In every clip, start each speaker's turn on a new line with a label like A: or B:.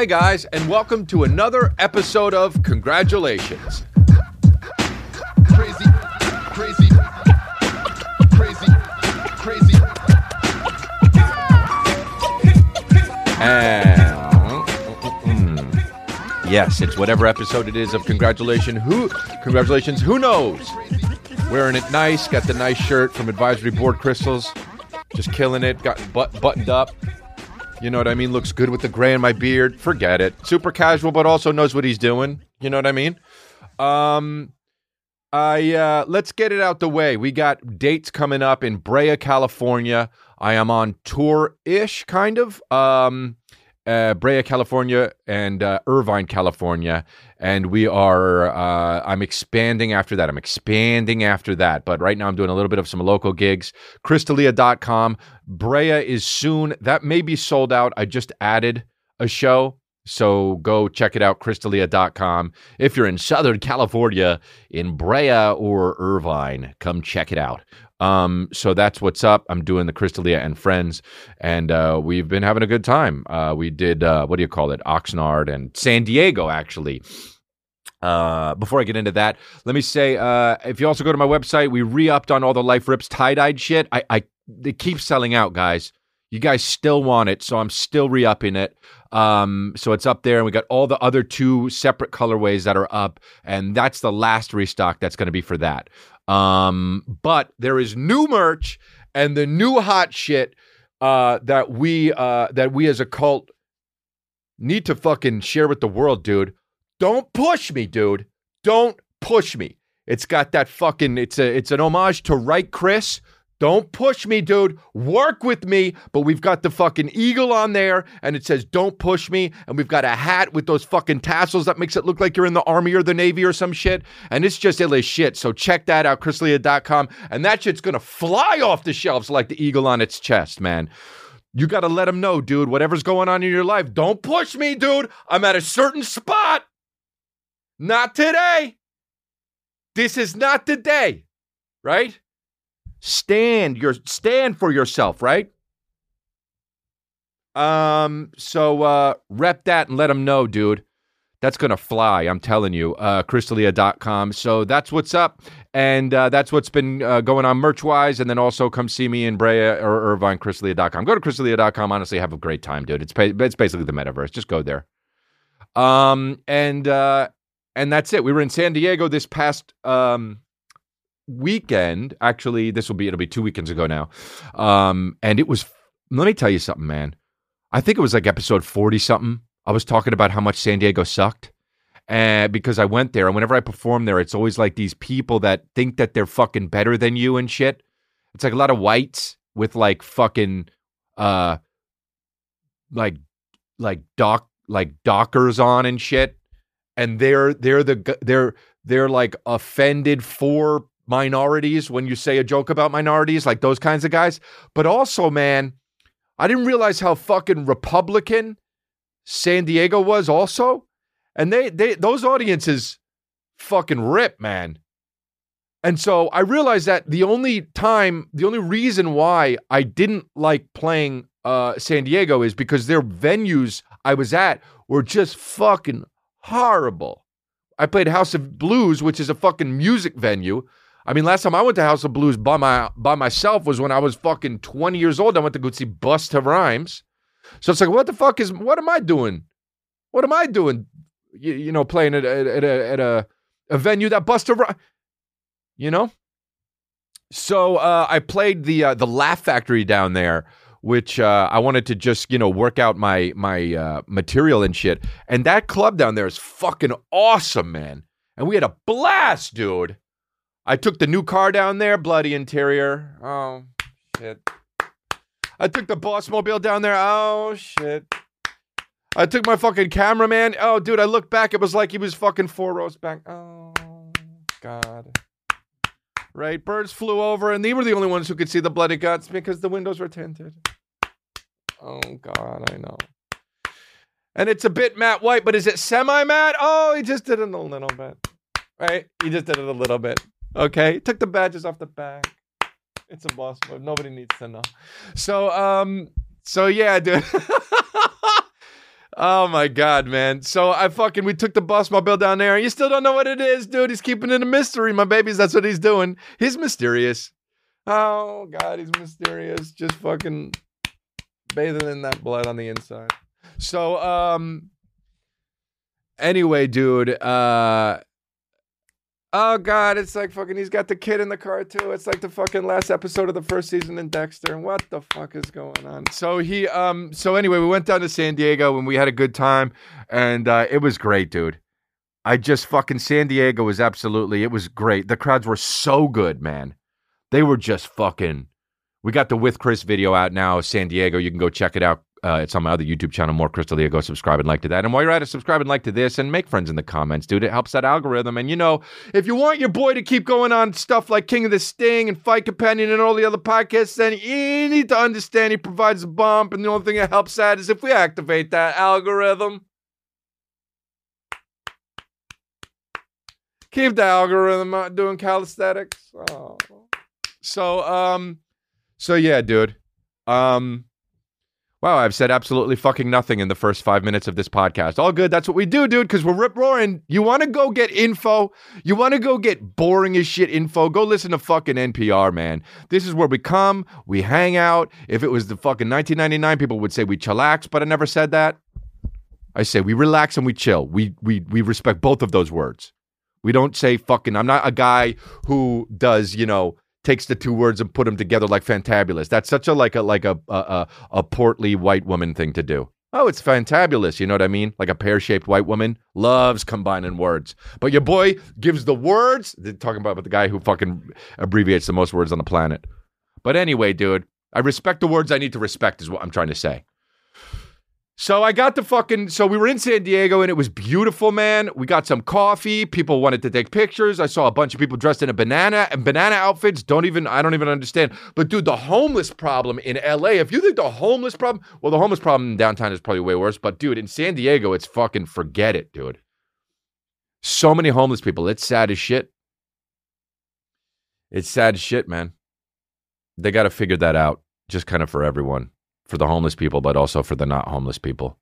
A: Hey guys, and welcome to another episode of Congratulations.
B: crazy, crazy, crazy, crazy.
A: And yes, it's whatever episode it is of Congratulations. Who Congratulations, who knows? Wearing it nice, got the nice shirt from Advisory Board Crystals. Just killing it, got butt buttoned up. You know what I mean? Looks good with the gray in my beard. Forget it. Super casual, but also knows what he's doing. You know what I mean? Um, I uh, let's get it out the way. We got dates coming up in Brea, California. I am on tour ish, kind of. Um, uh, Brea, California, and uh, Irvine, California, and we are. Uh, I'm expanding after that. I'm expanding after that, but right now I'm doing a little bit of some local gigs. chrisdelia.com. Brea is soon. That may be sold out. I just added a show. So go check it out, chrisdelia.com. If you're in Southern California, in Brea or Irvine, come check it out. Um, so that's what's up. I'm doing the Chris D'Elia and Friends, and uh, we've been having a good time. Uh, we did, uh, what do you call it? Oxnard and San Diego, actually. Uh, before I get into that, let me say uh, if you also go to my website, we re upped on all the Life Rips tie dyed shit. I, I, it keeps selling out, guys. You guys still want it, so I'm still re upping it. Um, so it's up there, and we got all the other two separate colorways that are up, and that's the last restock that's going to be for that. Um, but there is new merch and the new hot shit uh, that we uh, that we as a cult need to fucking share with the world, dude. Don't push me, dude. Don't push me. It's got that fucking. It's a. It's an homage to Right Chris. Don't push me, dude. Work with me. But we've got the fucking eagle on there and it says, don't push me. And we've got a hat with those fucking tassels that makes it look like you're in the army or the navy or some shit. And it's just ill as shit. So check that out, chrisdelia.com. And that shit's going to fly off the shelves like the eagle on its chest, man. You got to let them know, dude, whatever's going on in your life, don't push me, dude. I'm at a certain spot. Not today. This is not the day, right? Stand your stand for yourself right? Um so uh rep that and let them know dude. That's gonna fly i'm telling you. Uh chrisdelia.com so that's what's up and uh, that's what's been uh, going on merch wise and then also come see me in brea or irvine chrisdelia.com go to chrisdelia.com honestly have a great time dude. It's it's basically the metaverse. Just go there. Um and uh and that's it. We were in san diego this past um weekend. Actually, this will be it'll be two weekends ago now. Um, and it was. Let me tell you something, man. I think it was like episode forty something. I was talking about how much San Diego sucked. And because I went there, and whenever I perform there, it's always like these people that think that they're fucking better than you and shit. It's like a lot of whites with like fucking uh like like doc like dockers on and shit. And they're they're the they're they're like offended for minorities when you say a joke about minorities, like those kinds of guys. But also, man, I didn't realize how fucking Republican San Diego was also. And they they those audiences fucking rip, man. And so I realized that the only time, the only reason why I didn't like playing uh, San Diego is because their venues I was at were just fucking horrible. I played House of Blues, which is a fucking music venue. I mean, last time I went to House of Blues by my by myself was when I was fucking 20 years old. I went to go see Busta Rhymes. So it's like, what the fuck is what am I doing? What am I doing? You, you know, playing at, at, at, a at a, a venue that Busta Rhymes, you know? So uh, I played the uh, the Laugh Factory down there, which uh, I wanted to just you know work out my my uh, material and shit. And that club down there is fucking awesome, man. And we had a blast, dude. I took the new car down there, bloody interior. Oh shit. I took the boss mobile down there. Oh shit. I took my fucking cameraman. Oh dude, I looked back. It was like he was fucking four rows back. Oh god. Right, birds flew over, and they were the only ones who could see the bloody guts because the windows were tinted. Oh God, I know. And it's a bit matte white, but is it semi matte? Oh, he just did it a little bit. Right? He just did it a little bit. Okay. Took the badges off the back. It's a boss mode. Nobody needs to know. So, um, so yeah, dude. Oh my god, man. So I fucking we took the bus mobile down there and you still don't know what it is, dude. He's keeping it a mystery, my babies. That's what he's doing. He's mysterious. Oh god, he's mysterious. Just fucking bathing in that blood on the inside. So um anyway, dude, uh Oh god, it's like fucking he's got the kid in the car too. It's like the fucking last episode of the first season in Dexter. What the fuck is going on? So he um so anyway, we went down to San Diego and we had a good time and uh it was great, dude. I just fucking San Diego was absolutely it was great. The crowds were so good, man. They were just fucking we got the with Chris video out now, San Diego. You can go check it out. Uh, it's on my other YouTube channel, More Chris D'Elia. Go subscribe and like to that. And while you're at it, subscribe and like to this and make friends in the comments, dude. It helps that algorithm. And you know, if you want your boy to keep going on stuff like King of the Sting and Fight Companion and all the other podcasts, then you need to understand he provides a bump. And the only thing that helps that is if we activate that algorithm. Keep the algorithm doing calisthenics. Oh. So, um, so yeah, dude. Um, wow, I've said absolutely fucking nothing in the first five minutes of this podcast. All good. That's what we do, dude, because we're rip roaring. You want to go get info? You want to go get boring as shit info? Go listen to fucking NPR, man. This is where we come, we hang out. If it was the fucking 1999, people would say we chillax, but I never said that. I say we relax and we chill. We we we respect both of those words. We don't say fucking. I'm not a guy who does, you know, takes the two words and put them together like fantabulous. That's such a like a like a a, a, portly white woman thing to do. Oh, it's fantabulous. You know what I mean? Like a pear shaped white woman loves combining words. But your boy gives the words. Talking about the guy who fucking abbreviates the most words on the planet. But anyway, dude, I respect the words I need to respect, is what I'm trying to say. So I got the fucking. So we were in San Diego and it was beautiful, man. We got some coffee. People wanted to take pictures. I saw a bunch of people dressed in a banana and banana outfits. Don't even. I don't even understand. But dude, the homeless problem in LA. If you think the homeless problem, well, the homeless problem in downtown is probably way worse. But dude, in San Diego, it's fucking forget it, dude. So many homeless people. It's sad as shit. It's sad as shit, man. They got to figure that out, just kind of for everyone for the homeless people, but also for the not homeless people.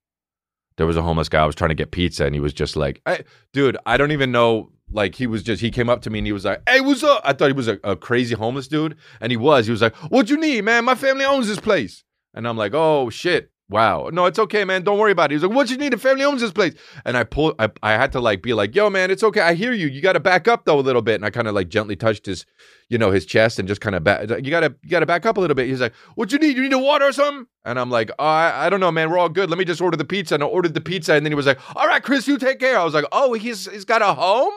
A: There was a homeless guy. I was trying to get pizza, and he was just like, hey, "Dude, I don't even know." Like he was just he came up to me and he was like, "Hey, what's up?" I thought he was a, a crazy homeless dude, and he was. He was like, "What you need, man? My family owns this place." And I'm like, "Oh shit." Wow. No, it's okay, man. Don't worry about it. He's like, what you need? The family owns this place. And I pulled, I, I had to like be like, yo, man, it's okay. I hear you. You got to back up though a little bit. And I kind of like gently touched his, you know, his chest and just kind of back, you got to, you got to back up a little bit. He's like, what you need? You need a water or something? And I'm like, oh, I, I don't know, man. We're all good. Let me just order the pizza. And I ordered the pizza. And then he was like, all right, Chris, you take care. I was like, oh, he's, he's got a home?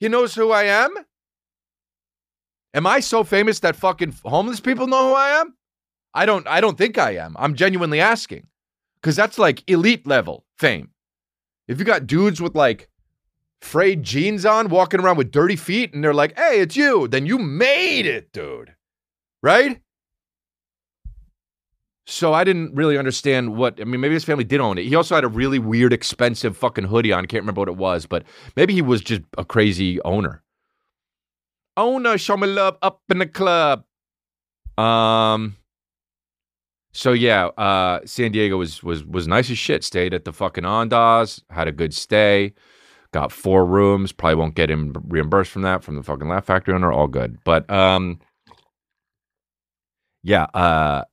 A: He knows who I am? Am I so famous that fucking homeless people know who I am? I don't I don't think I am. I'm genuinely asking. Cuz that's like elite level fame. If you got dudes with like frayed jeans on walking around with dirty feet and they're like, "Hey, it's you." Then you made it, dude. Right? So I didn't really understand what I mean. Maybe his family did own it. He also had a really weird, expensive fucking hoodie on. I can't remember what it was, but maybe he was just a crazy owner. Owner, show me love up in the club. Um, so yeah, uh, San Diego was was was nice as shit. Stayed at the fucking Andaz, had a good stay. Got four rooms. Probably won't get him reimbursed from that from the fucking Laugh Factory owner. All good, but um, yeah. Uh,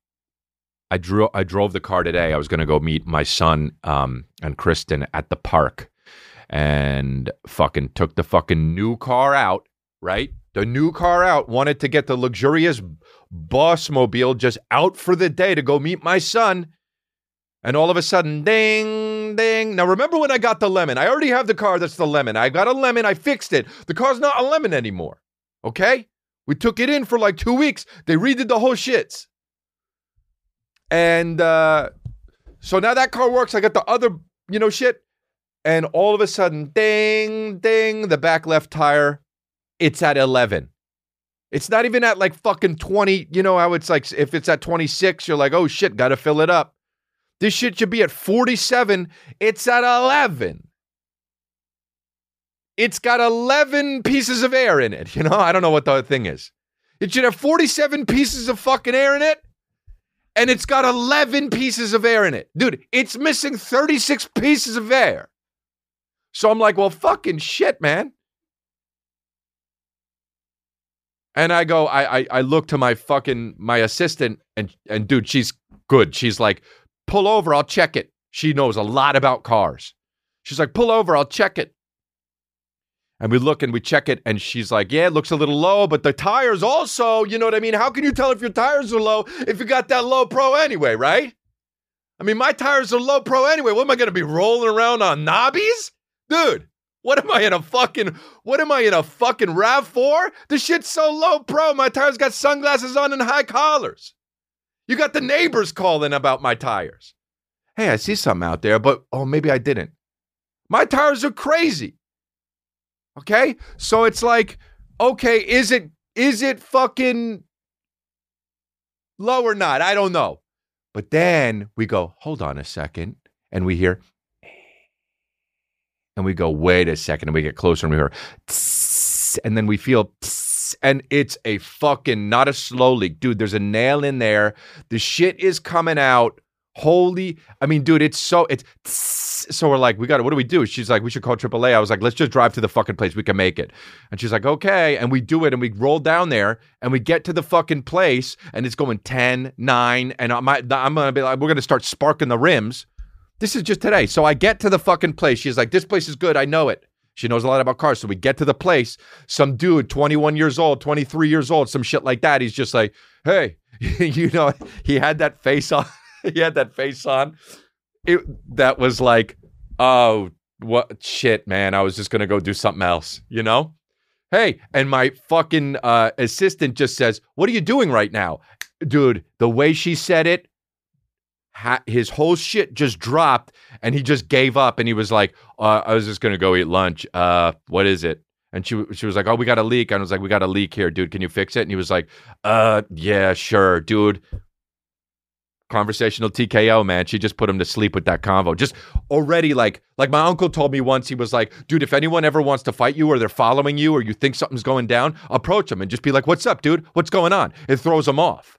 A: I drew. I drove the car today. I was to go meet my son um and Kristen at the park, and fucking took the fucking new car out. Right, the new car out. Wanted to get the luxurious boss mobile just out for the day to go meet my son. And all of a sudden, ding, ding. Now, remember when I got the lemon? I already have the car that's the lemon. I got a lemon. I fixed it. The car's not a lemon anymore. Okay? We took it in for like two weeks. They redid the whole shits. And uh, so now that car works. I got the other, you know, shit. And all of a sudden, ding, ding, the back left tire, it's at 11. It's not even at like fucking 20. You know how it's like if it's at 26, you're like, oh shit, gotta fill it up. This shit should be at 47. It's at 11. It's got 11 pieces of air in it. You know, I don't know what the thing is. It should have 47 pieces of fucking air in it. and it's got 11 pieces of air in it. Dude, it's missing 36 pieces of air. So I'm like, well, fucking shit, man. And I go, I, I, I look to my fucking my assistant, and and dude, she's good. She's like, pull over, I'll check it. She knows a lot about cars. She's like, pull over, I'll check it. And we look and we check it, and she's like, Yeah, it looks a little low, but the tires also, you know what I mean? How can you tell if your tires are low if you got that low pro anyway, right? I mean, my tires are low pro anyway. What am I going to be rolling around on knobbies? Dude, what am I in a fucking, what am I in a fucking RAV4? The shit's so low pro. My tires got sunglasses on and high collars. You got the neighbors calling about my tires. Hey, I see something out there, but oh, maybe I didn't. My tires are crazy. Okay? So it's like, okay, is it is it fucking low or not? I don't know. But then we go, hold on a second, and we hear and we go, wait a second, and we get closer and we hear and then we feel and it's a fucking not a slow leak. Dude, there's a nail in there. The shit is coming out. Holy, I mean, dude, it's so it's so we're like, we got to, what do we do? She's like, we should call AAA. I was like, let's just drive to the fucking place. We can make it. And she's like, okay. And we do it and we roll down there and we get to the fucking place and it's going 10, 9. And I'm, I'm to be like, we're to start sparking the rims. This is just today. So I get to the fucking place. She's like, this place is good. I know it. She knows a lot about cars. So we get to the place. Some dude, 21 years old, 23 years old, some shit like that. He's just like, hey, you know, he had that face on. he had that face on. It, that was like, oh, what shit, man. I was just going to go do something else, you know? Hey, and my fucking uh, assistant just says, What are you doing right now? Dude, the way she said it, ha- his whole shit just dropped and he just gave up and he was like, uh, I was just going to go eat lunch. Uh, what is it? And she she was like, "Oh, we got a leak." And I was like, "We got a leak here, dude. Can you fix it?" And he was like, "Uh, yeah, sure, dude." Conversational TKO, man. She just put him to sleep with that convo. Just already like like my uncle told me once. He was like, "Dude, if anyone ever wants to fight you or they're following you or you think something's going down, approach them and just be like, "What's up, dude? What's going on?" It throws them off.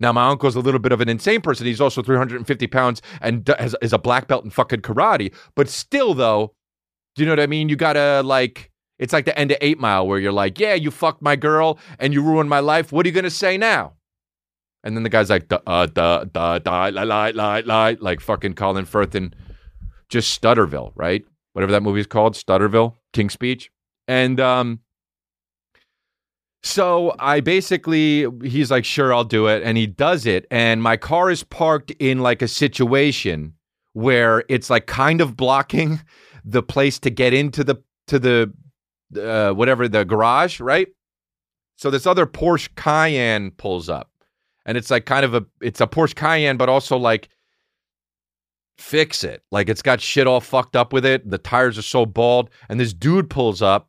A: Now, my uncle's a little bit of an insane person. He's also 350 pounds and has, is a black belt in fucking karate. But still, though, do you know what I mean? You gotta like it's like the end of Eight Mile where you're like, yeah, you fucked my girl and you ruined my life. What are you gonna say now? And then the guy's like, da, uh, da, da, da, la, la, la, la, like fucking Colin Firth and just Stutterville, right? Whatever that movie's called, Stutterville, King's Speech. And um, so I basically, he's like, sure, I'll do it. And he does it. And my car is parked in like a situation where it's like kind of blocking the place to get into the, to the, uh, whatever, the garage, right? So this other Porsche Cayenne pulls up and it's like kind of a it's a Porsche Cayenne, but also like fix it. Like it's got shit all fucked up with it. The tires are so bald, and this dude pulls up,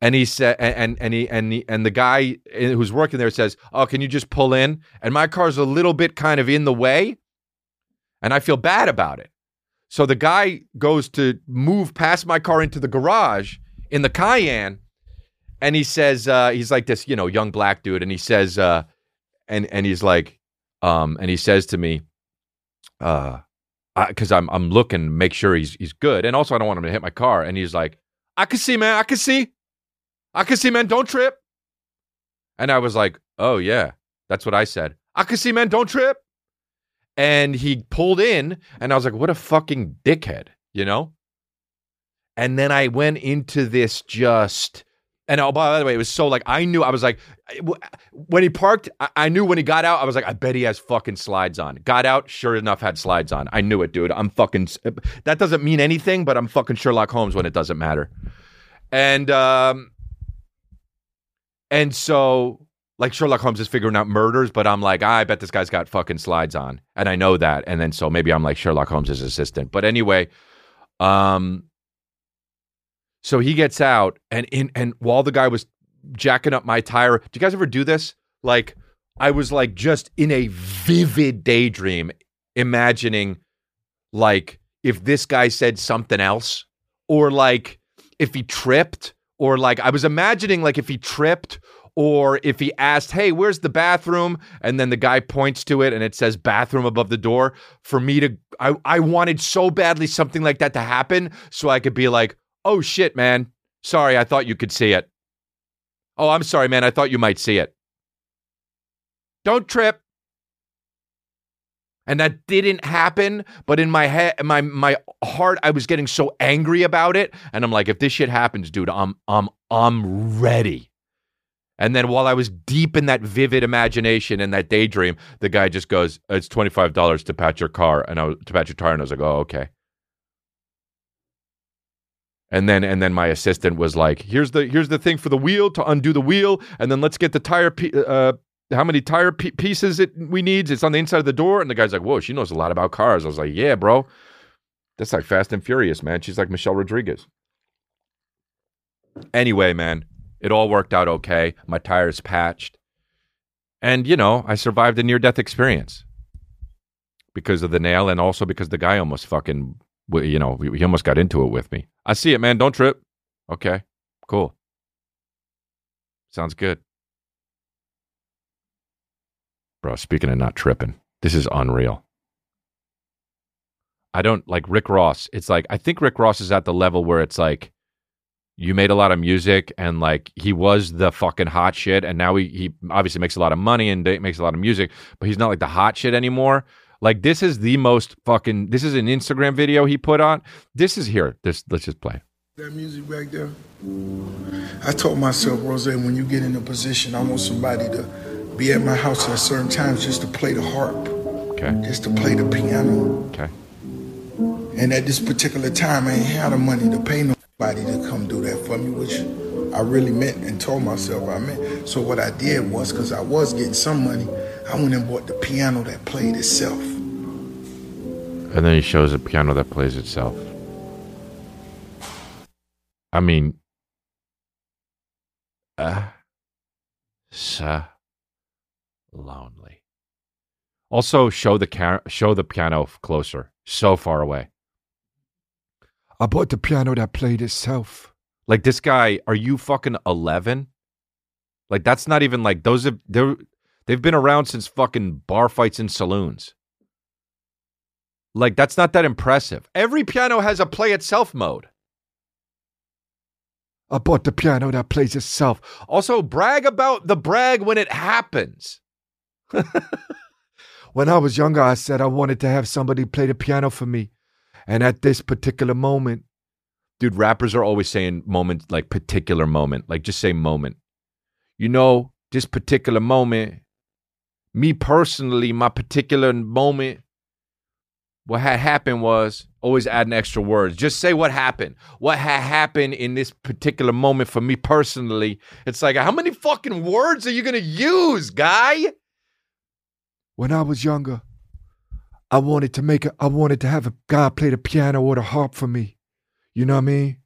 A: and he said, and and he and he, and the guy who's working there says, "Oh, can you just pull in?" And my car's a little bit kind of in the way, and I feel bad about it. So the guy goes to move past my car into the garage in the Cayenne, and he says, uh, he's like this, you know, young black dude, and he says, uh, and and he's like, um, and he says to me, uh, because I'm I'm looking make sure he's he's good, and also I don't want him to hit my car. And he's like, I can see, man, I can see, I can see, man, don't trip. And I was like, oh yeah, that's what I said. I can see, man, don't trip. And he pulled in, and I was like, what a fucking dickhead, you know. And then I went into this just and oh, by the way, it was so like I knew I was like when he parked, I knew when he got out, I was like, I bet he has fucking slides on. Got out, sure enough, had slides on. I knew it, dude. I'm fucking. That doesn't mean anything, but I'm fucking Sherlock Holmes when it doesn't matter. And um, and so like Sherlock Holmes is figuring out murders, but I'm like, I bet this guy's got fucking slides on, and I know that. And then so maybe I'm like Sherlock Holmes' assistant. But anyway, um, so he gets out, and in and while the guy was jacking up my tire, do you guys ever do this? Like, I was like just in a vivid daydream, imagining like if this guy said something else, or like if he tripped, or like I was imagining like if he tripped, or if he asked, "Hey, where's the bathroom?" and then the guy points to it and it says bathroom above the door, for me to I I wanted so badly something like that to happen so I could be like, "Oh shit, man. Sorry, I thought you could see it." "Oh, I'm sorry, man. I thought you might see it." Don't trip. And that didn't happen, but in my head, my my heart, I was getting so angry about it, and I'm like, if this shit happens, dude, I'm I'm I'm ready. And then while I was deep in that vivid imagination and that daydream, the guy just goes, "It's twenty five dollars to patch your car," and I was, to patch your tire, and I was like, "Oh, okay." And then and then my assistant was like, "Here's the here's the thing for the wheel to undo the wheel, and then let's get the tire pe- uh, how many tire p- pieces it we needs. It's on the inside of the door." And the guy's like, "Whoa, she knows a lot about cars." I was like, "Yeah, bro, that's like Fast and Furious, man. She's like Michelle Rodriguez." Anyway, man, it all worked out okay. My tires patched. And, you know, I survived a near death experience because of the nail and also because the guy almost fucking, you know, he almost got into it with me. I see it, man. Don't trip. Okay, cool. Sounds good. Bro, speaking of not tripping, this is unreal. I don't like Rick Ross. It's like, I think Rick Ross is at the level where it's like, you made a lot of music and like he was the fucking hot shit and now he, he obviously makes a lot of money and makes a lot of music but he's not like the hot shit anymore like this is the most fucking this is an instagram video he put on this is here this let's just play
C: That music back there. I told myself, Ross, when you get in a position, I want somebody to be at my house at certain times just to play the harp,
A: okay
C: just to play the piano.
A: okay
C: And at this particular time, I ain't had the money to pay nobody to come do that for me, which I really meant and told myself I meant. So what I did was, because I was getting some money, I went and bought the piano that played itself.
A: and then he shows a piano that plays itself i mean uh so lonely also show the car- show the piano closer so far away
D: I bought the piano that played itself.
A: Like this guy, are you fucking eleven? Like that's not even like those have they're they've been around since fucking bar fights in saloons. Like that's not that impressive. Every piano has a play itself mode.
D: I bought the piano that plays itself.
A: Also, brag about the brag when it happens.
D: When I was younger, I said I wanted to have somebody play the piano for me. And at this particular moment,
A: Dude, rappers are always saying moment, like particular moment. Like just say moment. You know, this particular moment, me personally, my particular moment, what had happened was always adding extra words. Just say what happened. What had happened in this particular moment for me personally. It's like, how many fucking words are you going to use, guy?
D: When I was younger, I wanted to make a, I wanted to have a guy play the piano or the harp for me. You know what I mean?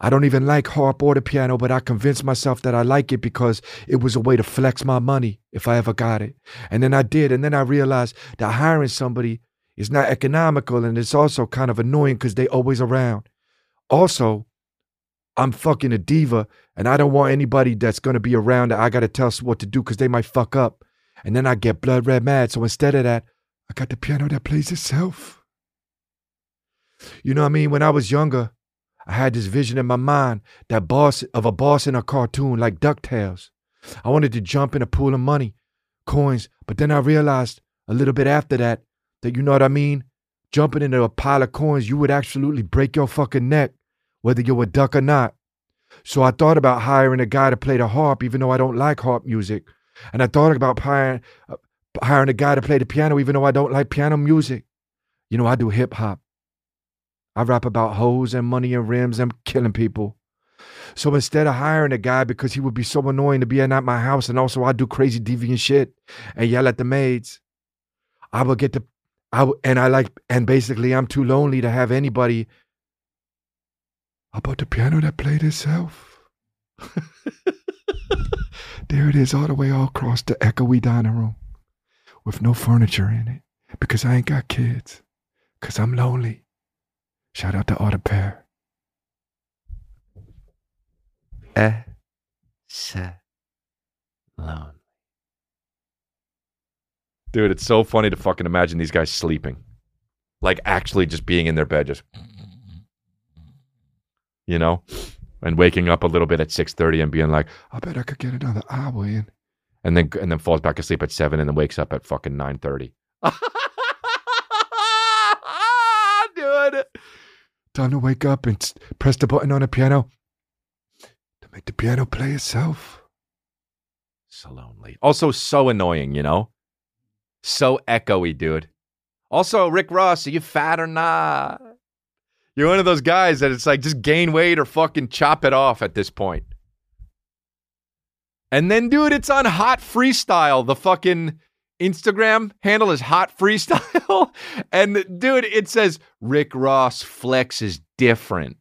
D: I don't even like harp or the piano, but I convinced myself that I like it because it was a way to flex my money if I ever got it. And then I did, and then I realized that hiring somebody is not economical and it's also kind of annoying because they always around. Also, I'm fucking a diva, and I don't want anybody that's gonna be around that I gotta tell us what to do because they might fuck up. And then I get blood red mad. So instead of that, I got the piano that plays itself. You know what I mean? When I was younger, I had this vision in my mind that boss of a boss in a cartoon like DuckTales. I wanted to jump in a pool of money, coins, but then I realized a little bit after that that you know what I mean? Jumping into a pile of coins, you would absolutely break your fucking neck, whether you're a duck or not. So I thought about hiring a guy to play the harp, even though I don't like harp music. And I thought about hiring, uh, hiring a guy to play the piano, even though I don't like piano music. You know, I do hip hop. I rap about hoes and money and rims and killing people. So instead of hiring a guy because he would be so annoying to be in at my house, and also I do crazy deviant shit and yell at the maids, I would get the, I would, and I like, and basically I'm too lonely to have anybody. about the piano that played itself. there it is, all the way all across the echoey dining room, with no furniture in it, because I ain't got kids, because I'm lonely. Shout out to Auto Pair.
A: Eh, Lonely. Dude, it's so funny to fucking imagine these guys sleeping. Like actually just being in their bed, just you know? And waking up a little bit at six thirty and being like,
D: I bet I could get another hour in.
A: and then and then falls back asleep at seven and then wakes up at fucking nine thirty. Dude.
D: Time to wake up and press the button on the piano to make the piano play itself.
A: So lonely. Also so annoying, you know? So echoey, dude. Also, Rick Ross, are you fat or not? You're one of those guys that it's like just gain weight or fucking chop it off at this point. And then, dude, it's on Hot Freestyle. The fucking Instagram handle is Hot Freestyle. and, dude, it says Rick Ross flex is different.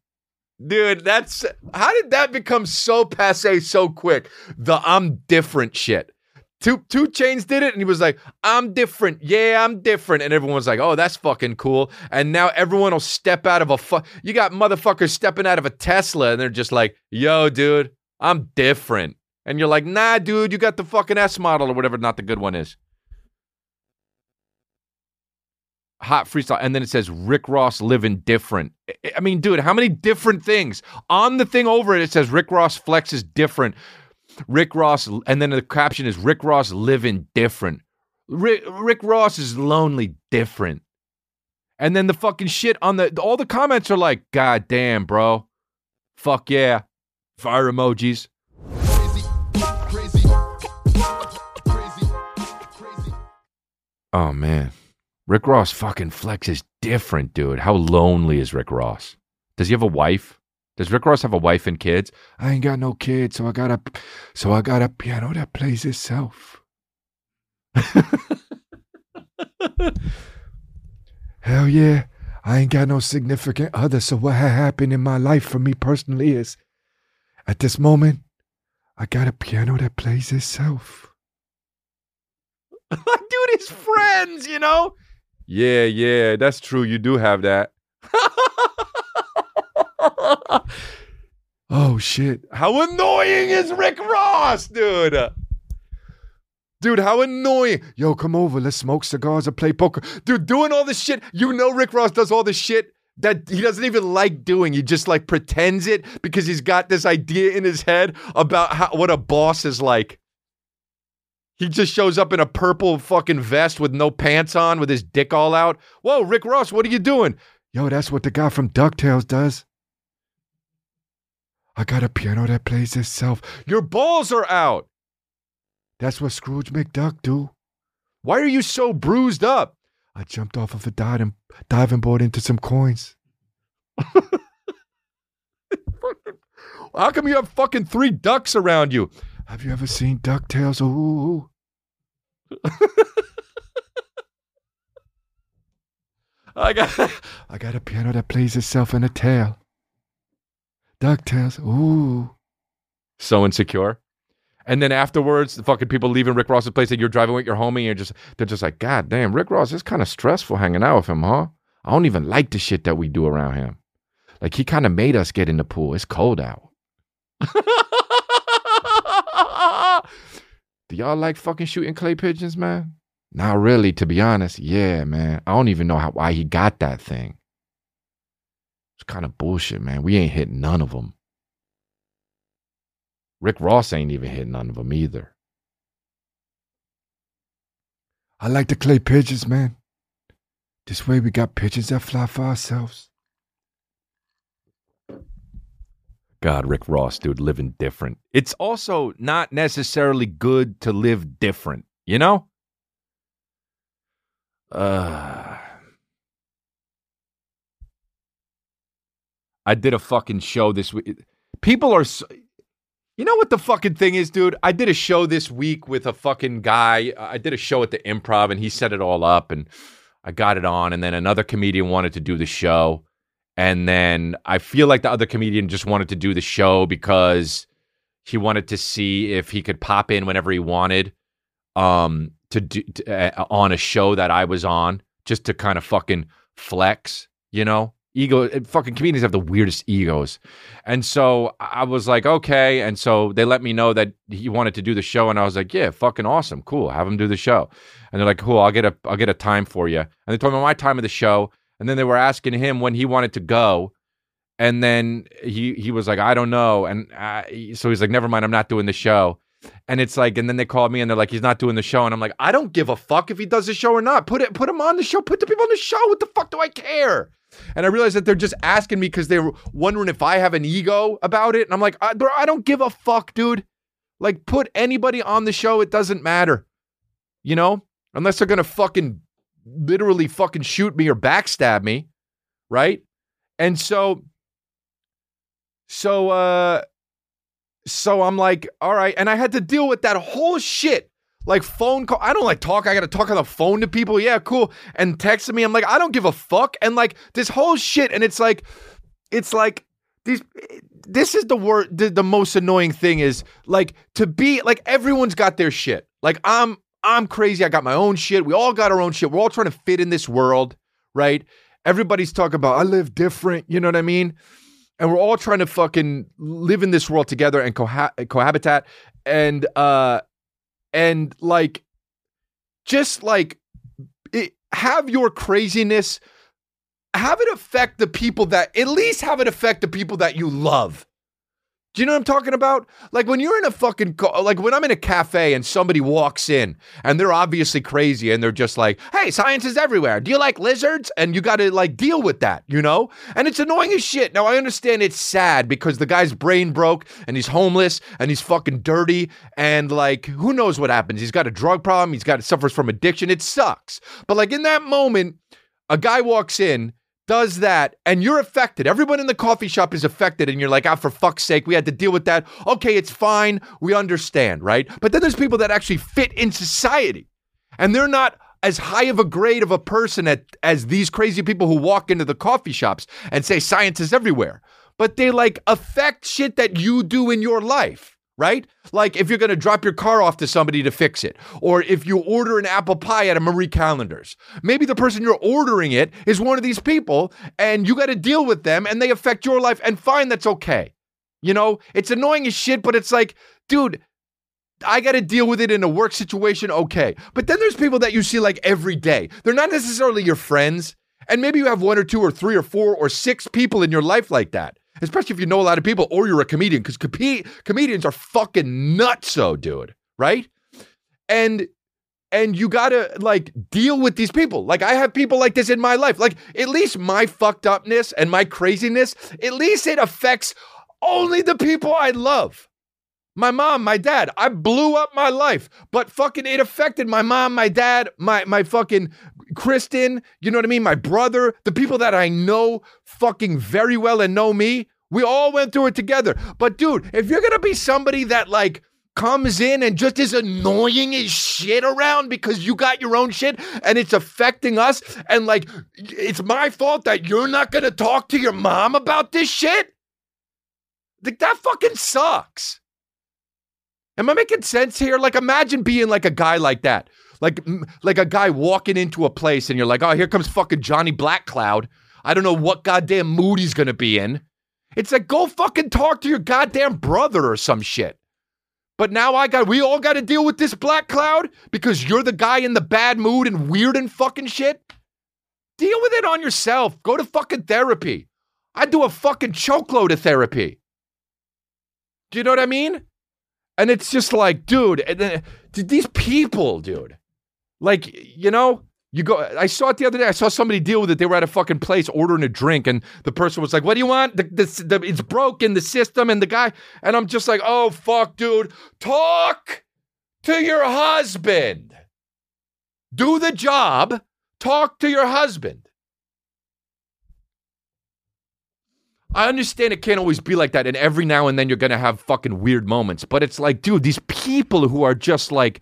A: Dude, that's how did that become so passe so quick? The I'm different shit. Two Two Chainz did it, and he was like, "I'm different, yeah, I'm different," and everyone was like, "Oh, that's fucking cool." And now everyone will step out of a fu- you got motherfuckers stepping out of a Tesla, and they're just like, "Yo, dude, I'm different," and you're like, "Nah, dude, you got the fucking S model or whatever, not the good one is." Hot freestyle, and then it says Rick Ross living different. I- mean, dude, how many different things on the thing over it? It says Rick Ross flex is different. Rick Ross, and then the caption is Rick Ross living different. Rick, Rick Ross is lonely different. And then the fucking shit on the all the comments are like, God damn, bro. Fuck yeah. Fire emojis. Oh man. Rick Ross fucking flex is different, dude. How lonely is Rick Ross? Does he have a wife? Does Rick Ross have a wife and kids?
D: I ain't got no kids, so I got a so I got a piano that plays itself. Hell yeah. I ain't got no significant other, so what ha- happened in my life for me personally is at this moment, I got a piano that plays itself.
A: Dude, his friends, you know? Yeah, yeah, that's true. You do have that.
D: Oh shit.
A: How annoying is Rick Ross, dude? Dude, how annoying.
D: Yo, come over, let's smoke cigars or play poker.
A: Dude, doing all this shit. You know Rick Ross does all this shit that he doesn't even like doing. He just like pretends it because he's got this idea in his head about how, what a boss is like. He just shows up in a purple fucking vest with no pants on with his dick all out. Whoa, Rick Ross, what are you doing?
D: Yo, that's what the guy from DuckTales does. I got a piano that plays itself.
A: Your balls are out.
D: That's what Scrooge McDuck do.
A: Why are you so bruised up?
D: I jumped off of a diving, diving board into some coins.
A: How come you have fucking three ducks around you?
D: Have you ever seen DuckTales? Ooh.
A: I got
D: I got a piano that plays itself in a tail. DuckTales. Ooh.
A: so insecure. And then afterwards, the fucking people leaving Rick Ross's place and you're driving with your homie and you're just they're just like, God damn, Rick Ross is kind of stressful hanging out with him, huh? I don't even like the shit that we do around him. Like he kind of made us get in the pool. It's cold out. do y'all like fucking shooting clay pigeons, man? Not really, to be honest. Yeah, man. I don't even know how why he got that thing. Kind of bullshit, man. We ain't hit none of them. Rick Ross ain't even hit none of them either.
D: I like to clay pigeons, man. This way we got pigeons that fly for ourselves.
A: God, Rick Ross, dude, living different. It's also not necessarily good to live different, you know? Uh, I did a fucking show this week. People are. So, you know what the fucking thing is, dude? I did a show this week with a fucking guy. I did a show at the improv and he set it all up and I got it on. And then another comedian wanted to do the show. And then I feel like the other comedian just wanted to do the show because he wanted to see if he could pop in whenever he wanted um, to do to, uh, on a show that I was on, just to kind of fucking flex, you know. Ego. Fucking comedians have the weirdest egos, and so I was like, okay. And so they let me know that he wanted to do the show, and I was like, yeah, fucking awesome, cool. Have him do the show. And they're like, cool. I'll get a I'll get a time for you. And they told me my time of the show, and then they were asking him when he wanted to go. And then he he was like, I don't know. And uh, so he's like, never mind, I'm not doing the show. And it's like, and then they called me and they're like, he's not doing the show. And I'm like, I don't give a fuck if he does the show or not. Put it, put him on the show. Put the people on the show. What the fuck do I care? And I realized that they're just asking me because they're wondering if I have an ego about it. And I'm like, I, bro, I don't give a fuck, dude. Like, put anybody on the show. It doesn't matter. You know, unless they're gonna fucking literally fucking shoot me or backstab me, right? And so, so, uh, so I'm like, all right. And I had to deal with that whole shit. Like phone call. I don't like talk. I got to talk on the phone to people. Yeah, cool. And texting me. I'm like, I don't give a fuck. And like this whole shit. And it's like, it's like these. This is the word. The, the most annoying thing is like to be like everyone's got their shit. Like I'm, I'm crazy. I got my own shit. We all got our own shit. We're all trying to fit in this world, right? Everybody's talking about I live different. You know what I mean? And we're all trying to fucking live in this world together and coha- cohabitat. And uh and like just like it, have your craziness have it affect the people that at least have it affect the people that you love do you know what I'm talking about? Like when you're in a fucking co- like when I'm in a cafe and somebody walks in and they're obviously crazy and they're just like, "Hey, science is everywhere. Do you like lizards?" And you got to like deal with that, you know? And it's annoying as shit. Now I understand it's sad because the guy's brain broke and he's homeless and he's fucking dirty and like who knows what happens. He's got a drug problem, he's got suffers from addiction. It sucks. But like in that moment, a guy walks in does that and you're affected. Everyone in the coffee shop is affected and you're like, ah, for fuck's sake, we had to deal with that. Okay, it's fine. We understand, right? But then there's people that actually fit in society and they're not as high of a grade of a person at, as these crazy people who walk into the coffee shops and say science is everywhere. But they like affect shit that you do in your life right? Like if you're going to drop your car off to somebody to fix it, or if you order an apple pie at a Marie Callender's, maybe the person you're ordering it is one of these people and you got to deal with them and they affect your life and fine, that's okay. You know, it's annoying as shit, but it's like, dude, I got to deal with it in a work situation, okay. But then there's people that you see like every day. They're not necessarily your friends. And maybe you have one or two or three or four or six people in your life like that especially if you know a lot of people or you're a comedian, because com- comedians are fucking nuts, so dude, right? And and you gotta like deal with these people. Like I have people like this in my life. Like at least my fucked upness and my craziness, at least it affects only the people I love. My mom, my dad. I blew up my life, but fucking it affected my mom, my dad, my my fucking Kristen, you know what I mean? My brother, the people that I know fucking very well and know me. We all went through it together. But dude, if you're gonna be somebody that like comes in and just is annoying as shit around because you got your own shit and it's affecting us, and like it's my fault that you're not gonna talk to your mom about this shit. Like that fucking sucks. Am I making sense here? Like, imagine being like a guy like that. Like, like a guy walking into a place and you're like, oh, here comes fucking Johnny Black Cloud. I don't know what goddamn mood he's gonna be in. It's like, go fucking talk to your goddamn brother or some shit. But now I got, we all got to deal with this black cloud because you're the guy in the bad mood and weird and fucking shit. Deal with it on yourself. Go to fucking therapy. I do a fucking chokeload of therapy. Do you know what I mean? And it's just like, dude, and then, these people, dude, like, you know, you go. I saw it the other day. I saw somebody deal with it. They were at a fucking place ordering a drink, and the person was like, "What do you want? The, the, the, it's broken, the system." And the guy, and I'm just like, "Oh fuck, dude, talk to your husband. Do the job. Talk to your husband." I understand it can't always be like that, and every now and then you're gonna have fucking weird moments. But it's like, dude, these people who are just like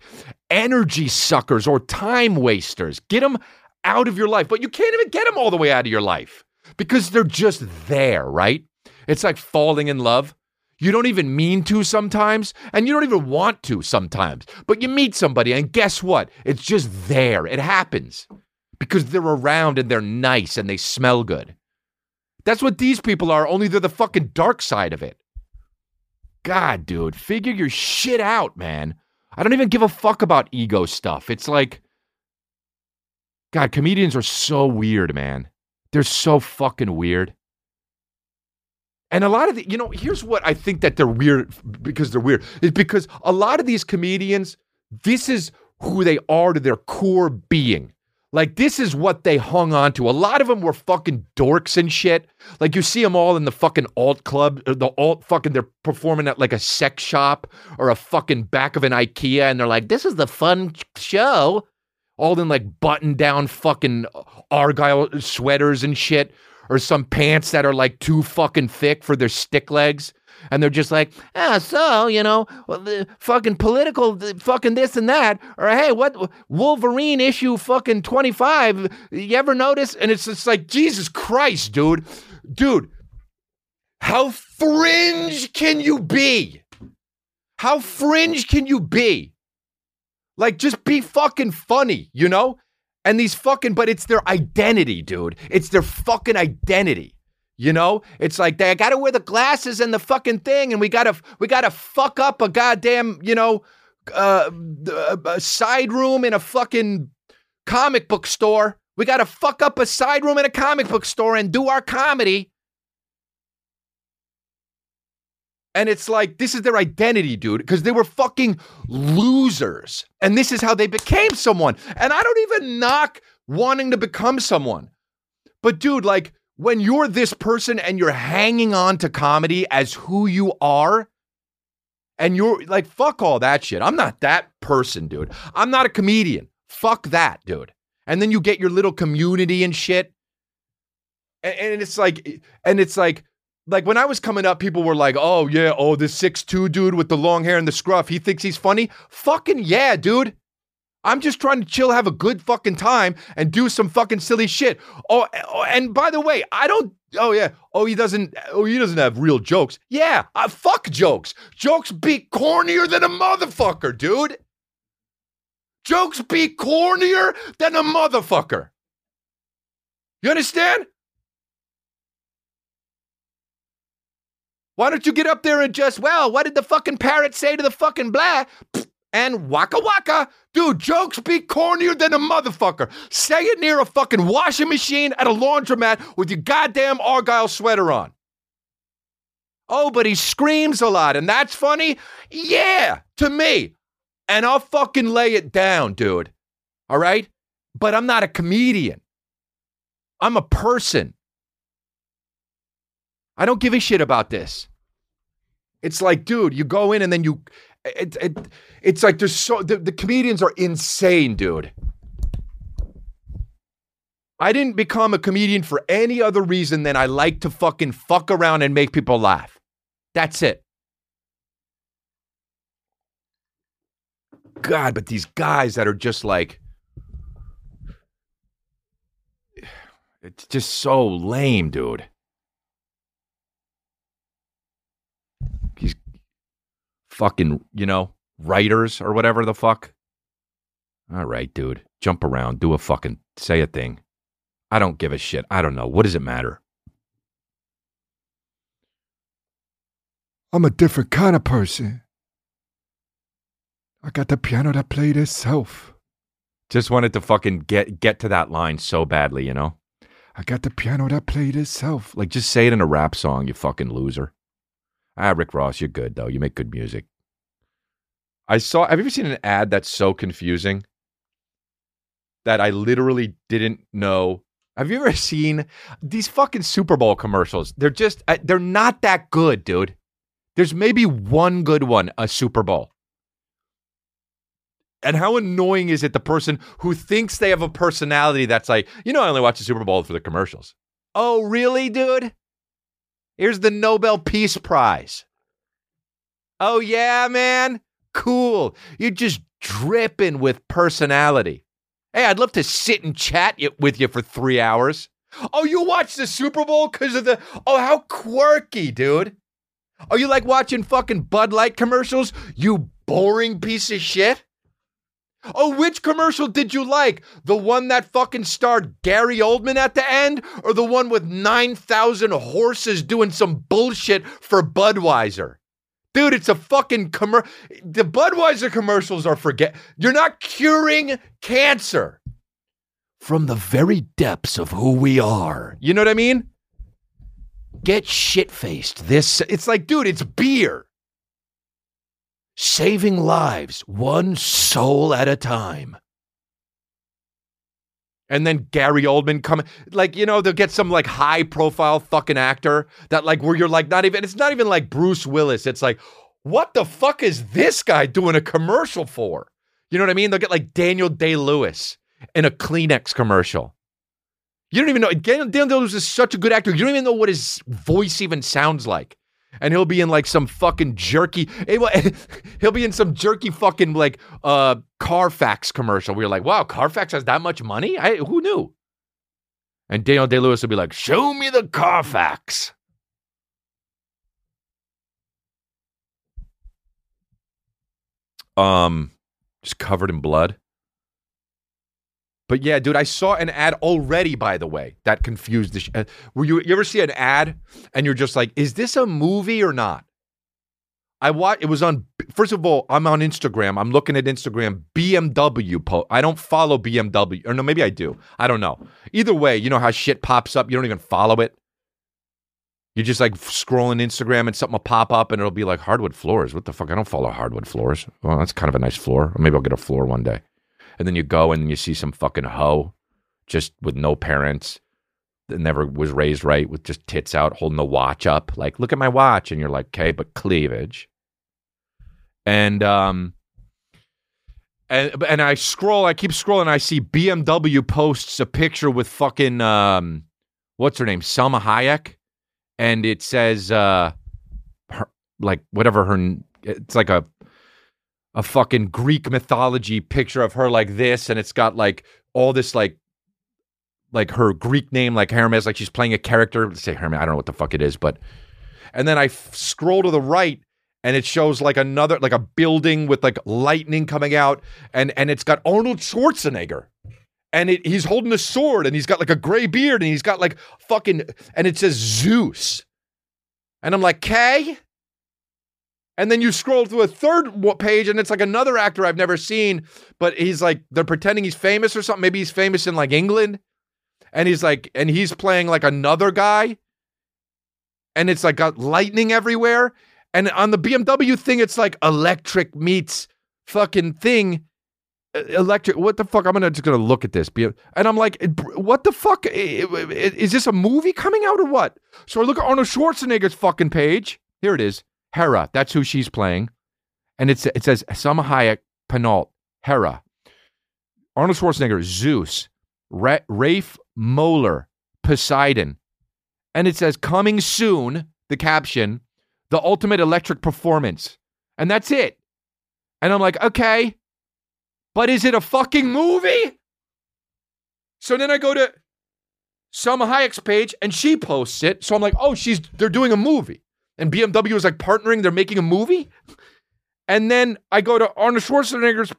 A: energy suckers or time wasters, get them out of your life. But you can't even get them all the way out of your life because they're just there, right? It's like falling in love. You don't even mean to sometimes, and you don't even want to sometimes. But you meet somebody, and guess what? It's just there. It happens because they're around and they're nice and they smell good. That's what these people are, only they're the fucking dark side of it. God, dude, figure your shit out, man. I don't even give a fuck about ego stuff. It's like, God, comedians are so weird, man. They're so fucking weird. And a lot of the, you know, here's what I think that they're weird because they're weird is because a lot of these comedians, this is who they are to their core being. Like this is what they hung on to. A lot of them were fucking dorks and shit. Like you see them all in the fucking alt club, or the alt fucking. They're performing at like a sex shop or a fucking back of an IKEA, and they're like, "This is the fun show." All in like button down fucking uh, argyle uh, sweaters and shit, or some pants that are like too fucking thick for their stick legs. And they're just like, ah, so, you know, well, the fucking political, the fucking this and that. Or, hey, what, Wolverine issue fucking 25. You ever notice? And it's just like, Jesus Christ, dude. Dude, how fringe can you be? How fringe can you be? Like, just be fucking funny, you know? And these fucking, but it's their identity, dude. It's their fucking identity. You know, it's like they got to wear the glasses and the fucking thing, and we gotta we gotta fuck up a goddamn you know uh, uh, a side room in a fucking comic book store. We gotta fuck up a side room in a comic book store and do our comedy. And it's like this is their identity, dude, because they were fucking losers, and this is how they became someone. And I don't even knock wanting to become someone, but dude, like when you're this person and you're hanging on to comedy as who you are, and you're like, fuck all that shit. I'm not that person, dude. I'm not a comedian. Fuck that, dude. And then you get your little community and shit. And, and it's like, and it's like, like when I was coming up, people were like, oh, yeah, oh, this six-two dude with the long hair and the scruff, he thinks he's funny. Fucking yeah, dude. I'm just trying to chill, have a good fucking time, and do some fucking silly shit. Oh, oh, and by the way, I don't. Oh yeah. Oh, he doesn't. Oh, he doesn't have real jokes. Yeah. Uh, fuck jokes. Jokes be cornier than a motherfucker, dude. Jokes be cornier than a motherfucker. You understand? Why don't you get up there and just, well, what did the fucking parrot say to the fucking blah? And waka waka. Dude, jokes be cornier than a motherfucker. Say it near a fucking washing machine at a laundromat with your goddamn Argyle sweater on. Oh, but he screams a lot and that's funny? Yeah, to me. And I'll fucking lay it down, dude. All right? But I'm not a comedian. I'm a person. I don't give a shit about this. It's like, dude, you go in and then you it, it, it's like there's so the, the comedians are insane, dude. I didn't become a comedian for any other reason than I like to fucking fuck around and make people laugh. That's it. God, but these guys that are just like, it's just so lame, dude. He's fucking, you know, writers or whatever the fuck. All right, dude. Jump around, do a fucking, say a thing. I don't give a shit. I don't know. What does it matter?
D: I'm a different kind of person. I got the piano that played itself.
A: Just wanted to fucking get get to that line so badly, you know?
D: I got the piano that played itself.
A: Like just say it in a rap song, you fucking loser. Ah, Rick Ross, you're good though. You make good music. I saw have you ever seen an ad that's so confusing that I literally didn't know? Have you ever seen these fucking Super Bowl commercials? They're just uh, they're not that good, dude. There's maybe one good one, a Super Bowl. And how annoying is it the person who thinks they have a personality that's like, you know, I only watch the Super Bowl for the commercials. Oh, really, dude? Here's the Nobel Peace Prize. Oh, yeah, man? Cool. You're just dripping with personality. Hey, I'd love to sit and chat with you for three hours. Oh, you watch the Super Bowl because of the. Oh, how quirky, dude. Are you like watching fucking Bud Light commercials? You boring piece of shit. Oh, which commercial did you like? The one that fucking starred Gary Oldman at the end, or the one with 9,000 horses doing some bullshit for Budweiser? Dude, it's a fucking commercial. The Budweiser commercials are forget. You're not curing cancer from the very depths of who we are. You know what I mean? Get shit faced. This, it's like, dude, it's beer. Saving lives one soul at a time. And then Gary Oldman coming, like, you know, they'll get some like high profile fucking actor that, like, where you're like, not even, it's not even like Bruce Willis. It's like, what the fuck is this guy doing a commercial for? You know what I mean? They'll get like Daniel Day Lewis in a Kleenex commercial. You don't even know. Daniel Day Lewis is such a good actor. You don't even know what his voice even sounds like. And he'll be in like some fucking jerky. He'll be in some jerky fucking like uh Carfax commercial. where you're like, wow, Carfax has that much money? I who knew? And Daniel Day Lewis will be like, show me the Carfax. Um, just covered in blood. But yeah, dude, I saw an ad already. By the way, that confused the. Sh- uh, were you you ever see an ad and you're just like, is this a movie or not? I watch. It was on. First of all, I'm on Instagram. I'm looking at Instagram. BMW post. I don't follow BMW, or no, maybe I do. I don't know. Either way, you know how shit pops up. You don't even follow it. You're just like scrolling Instagram and something will pop up and it'll be like hardwood floors. What the fuck? I don't follow hardwood floors. Well, that's kind of a nice floor. Or maybe I'll get a floor one day and then you go and you see some fucking hoe just with no parents that never was raised right with just tits out holding the watch up like look at my watch and you're like okay but cleavage. And um and and I scroll I keep scrolling I see BMW posts a picture with fucking um what's her name Salma Hayek? And it says uh her, like whatever her it's like a a fucking Greek mythology picture of her like this, and it's got like all this like like her Greek name, like Hermes, like she's playing a character. Let's say Hermes, I don't know what the fuck it is, but and then I f- scroll to the right and it shows like another like a building with like lightning coming out and and it's got Arnold Schwarzenegger and it, he's holding a sword and he's got like a gray beard and he's got like fucking and it says Zeus and I'm like Kay and then you scroll through a third page and it's like another actor I've never seen, but he's like, they're pretending he's famous or something. Maybe he's famous in like England. And he's like, and he's playing like another guy. And it's like got lightning everywhere. And on the BMW thing, it's like electric meets fucking thing. Electric, what the fuck? I'm gonna just gonna look at this, and I'm like, what the fuck? Is this a movie coming out or what? So I look at Arnold Schwarzenegger's fucking page. Here it is. Hera. That's who she's playing. And it's, it says Salma Hayek, Pinault, Hera. Arnold Schwarzenegger, Zeus, Ra- Rafe Moeller, Poseidon. And it says coming soon, the caption, the ultimate electric performance. And that's it. And I'm like, okay, but is it a fucking movie? So then I go to Salma Hayek's page and she posts it. So I'm like, oh, she's they're doing a movie and BMW is like partnering, they're making a movie. And then I go to Arnold Schwarzenegger's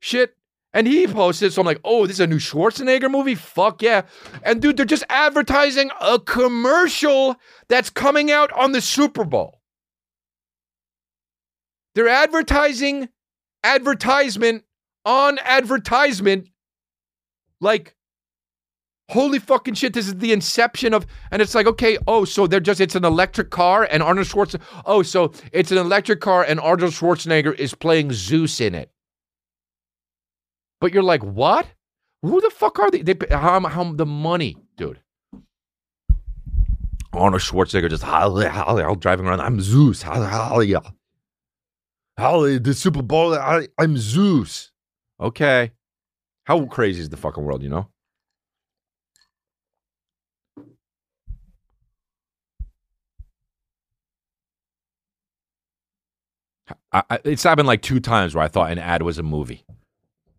A: shit and he posted. So I'm like, oh, this is a new Schwarzenegger movie? Fuck yeah. And dude, they're just advertising a commercial that's coming out on the Super Bowl. They're advertising advertisement on advertisement like holy fucking shit, this is the inception of, and it's like, okay, oh, so they're just, it's an electric car and Arnold Schwarzenegger, oh, so it's an electric car and Arnold Schwarzenegger is playing Zeus in it. But you're like, what? Who the fuck are they? they how, how the money, dude? Arnold Schwarzenegger just holly, holly, all driving around. I'm Zeus. Holly, holly, holly, the Super Bowl. I, I'm Zeus. Okay. How crazy is the fucking world, you know? I, it's happened like two times where I thought an ad was a movie.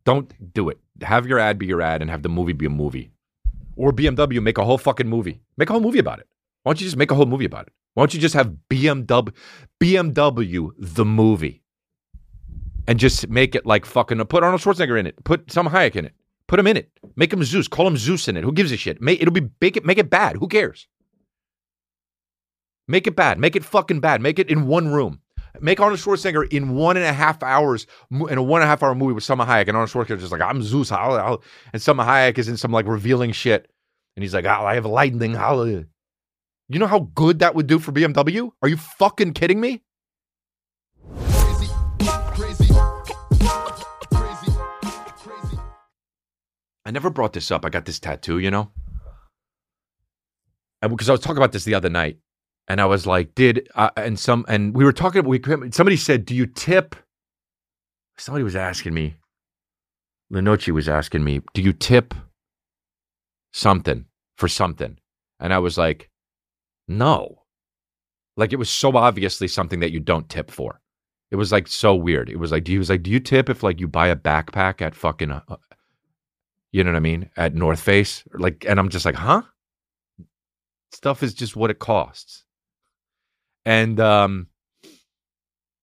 A: Don't do it. Have your ad be your ad and have the movie be a movie. Or BMW make a whole fucking movie. Make a whole movie about it. Why don't you just make a whole movie about it? Why don't you just have BMW BMW the movie? and just make it like fucking put Arnold Schwarzenegger in it, put some Hayek in it, put him in it, make him Zeus, call him Zeus in it. Who gives a shit? Make, it'll be make it make it bad. Who cares? Make it bad. Make it fucking bad. Make it in one room. Make Arnold Schwarzenegger in one and a half hours in a one and a half hour movie with Salma Hayek, and Arnold Schwarzenegger is just like I'm Zeus, I'll, I'll-" and Salma Hayek is in some like revealing shit, and he's like, oh, I have lightning, I'll-" uh, You know how good that would do for BMW? Are you fucking kidding me?
B: Crazy, crazy, crazy.
A: I never brought this up. I got this tattoo, you know? Because I was talking about this the other night, and I was like, did, uh, and some, and we were talking, we, somebody said, do you tip? Somebody was asking me, Lenoci was asking me, do you tip something for something? And I was like, no. Like it was so obviously something that you don't tip for. It was like so weird. It was like, he was like, do you tip if like you buy a backpack at fucking, uh, you know what I mean, at North Face? Like, and I'm just like, huh? Stuff is just what it costs. And um,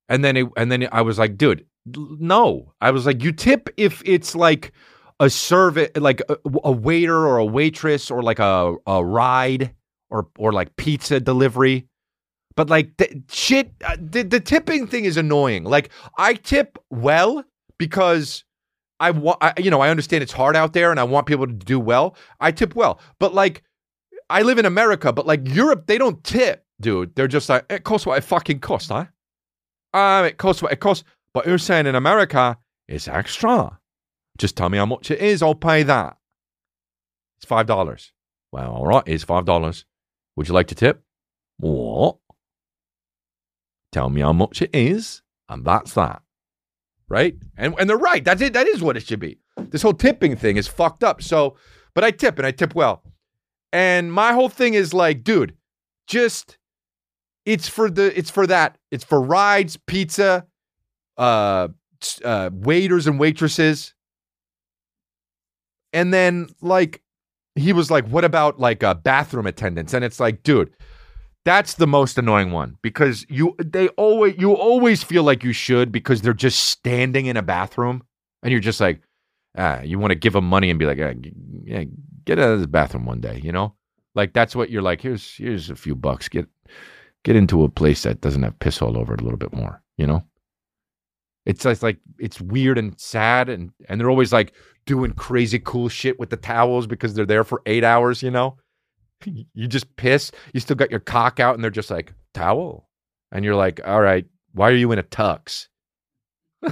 A: and then it, and then I was like, dude, no. I was like, you tip if it's like a service, like a, a waiter or a waitress or like a a ride or or like pizza delivery. But like the, shit, uh, the, the tipping thing is annoying. Like I tip well because I want, I, you know, I understand it's hard out there, and I want people to do well. I tip well, but like, I live in America, but like Europe, they don't tip, dude. They're just like, it costs what it fucking costs, huh? Um, it costs what it costs. But you're saying in America, it's extra. Just tell me how much it is. I'll pay that. It's five dollars. Well, all right, it's five dollars. Would you like to tip? What? Tell me how much it is, and that's that right? And and they're right. That's it. That is what it should be. This whole tipping thing is fucked up. So, but I tip and I tip well. And my whole thing is like, dude, just it's for the it's for that. It's for rides, pizza, uh, uh waiters and waitresses. And then like he was like, "What about like uh, bathroom attendants?" And it's like, dude, that's the most annoying one because you they always you always feel like you should because they're just standing in a bathroom and you're just like ah, you want to give them money and be like ah, yeah, get out of the bathroom one day you know like that's what you're like here's here's a few bucks get get into a place that doesn't have piss all over it a little bit more you know it's just like it's weird and sad and and they're always like doing crazy cool shit with the towels because they're there for eight hours you know you just piss. You still got your cock out, and they're just like towel, and you're like, all right, why are you in a tux?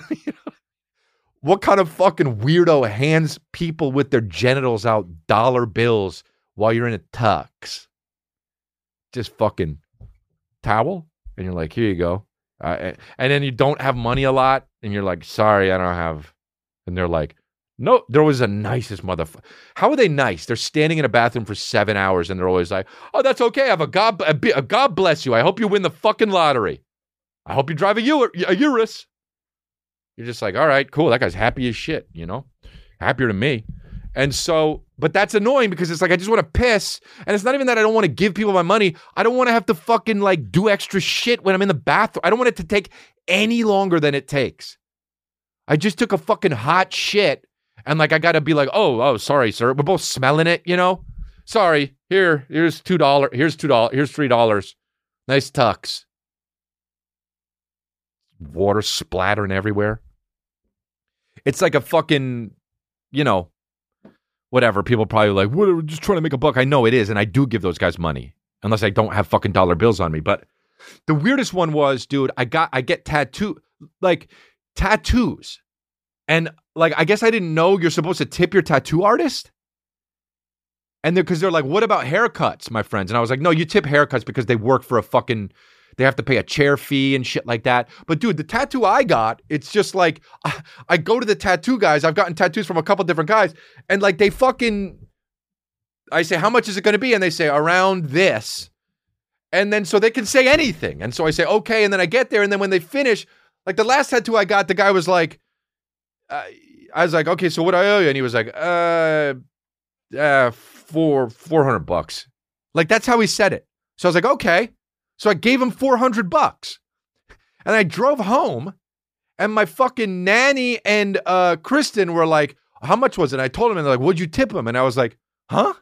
A: What kind of fucking weirdo hands people with their genitals out dollar bills while you're in a tux? Just fucking towel, and you're like, here you go. Uh, and then you don't have money a lot, and you're like, sorry, I don't have. And they're like, no, there was the nicest motherfucker. How are they nice? They're standing in a bathroom for seven hours and they're always like, "Oh, that's okay. I have a God, a, a God bless you. I hope you win the fucking lottery. I hope you drive a, Ur- a Urus." You're just like, "All right, cool. That guy's happy as shit. You know, happier than me." And so, but that's annoying because it's like I just want to piss, and it's not even that I don't want to give people my money. I don't want to have to fucking like do extra shit when I'm in the bathroom. I don't want it to take any longer than it takes. I just took a fucking hot shit and like I gotta be like, oh, oh, sorry, sir. We're both smelling it, you know. Sorry. Here, here's two dollar. Here's two dollars. Here's three dollars. Nice tux. Water splattering everywhere. It's like a fucking, you know, whatever. People probably like, what? We're just trying to make a buck. I know it is, and I do give those guys money unless I don't have fucking dollar bills on me. But the weirdest one was, dude, I got I get tattoo like tattoos. And like I guess I didn't know you're supposed to tip your tattoo artist. And they're because they're like, what about haircuts, my friends? And I was like, no, you tip haircuts because they work for a fucking they have to pay a chair fee and shit like that. But dude, the tattoo I got, it's just like I, I go to the tattoo guys. I've gotten tattoos from a couple different guys, and like they fucking I say, how much is it gonna be? And they say around this. And then so they can say anything. And so I say, okay. And then I get there. And then when they finish, like the last tattoo I got, the guy was like, uh, I was like, okay, so what I owe you? And he was like, uh, uh, four, 400 bucks. Like that's how he said it. So I was like, okay. So I gave him 400 bucks. And I drove home And my fucking nanny and uh, Kristen were like, "How much was it?" And I told them, and they're like, "What'd you tip him?" And I was like, "Huh?"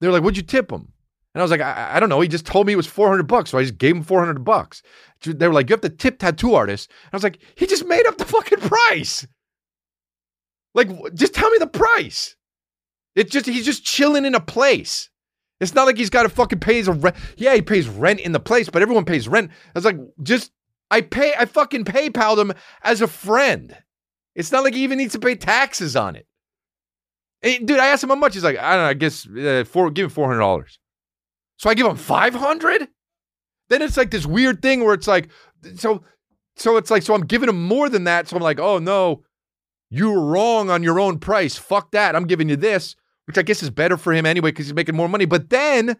A: They're like, "What'd you tip him?" And I was like, I, I don't know. He just told me it was 400 bucks. So I just gave him 400 bucks. They were like, you have to tip tattoo artists. And I was like, he just made up the fucking price. Like, just tell me the price. It's just, he's just chilling in a place. It's not like he's got to fucking pay his rent. Yeah, he pays rent in the place, but everyone pays rent. I was like, just, I pay, I fucking PayPal'd him as a friend. It's not like he even needs to pay taxes on it. Dude, I asked him how much. He's like, I don't know, I guess, uh, four, give him $400. So I give him 500? Then it's like this weird thing where it's like, so, so it's like, so I'm giving him more than that. So I'm like, oh no, you were wrong on your own price. Fuck that. I'm giving you this, which I guess is better for him anyway because he's making more money. But then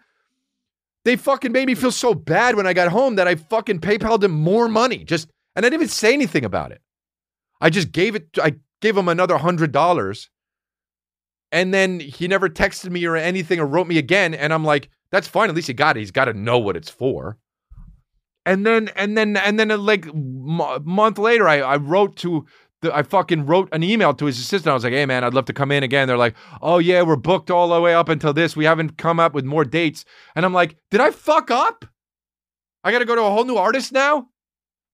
A: they fucking made me feel so bad when I got home that I fucking PayPal'd him more money. Just, and I didn't even say anything about it. I just gave it, I gave him another hundred dollars. And then he never texted me or anything or wrote me again. And I'm like, that's fine. At least he got it. He's got to know what it's for. And then, and then, and then, like m- month later, I, I wrote to I fucking wrote an email to his assistant. I was like, hey man, I'd love to come in again. They're like, oh yeah, we're booked all the way up until this. We haven't come up with more dates. And I'm like, did I fuck up? I got to go to a whole new artist now?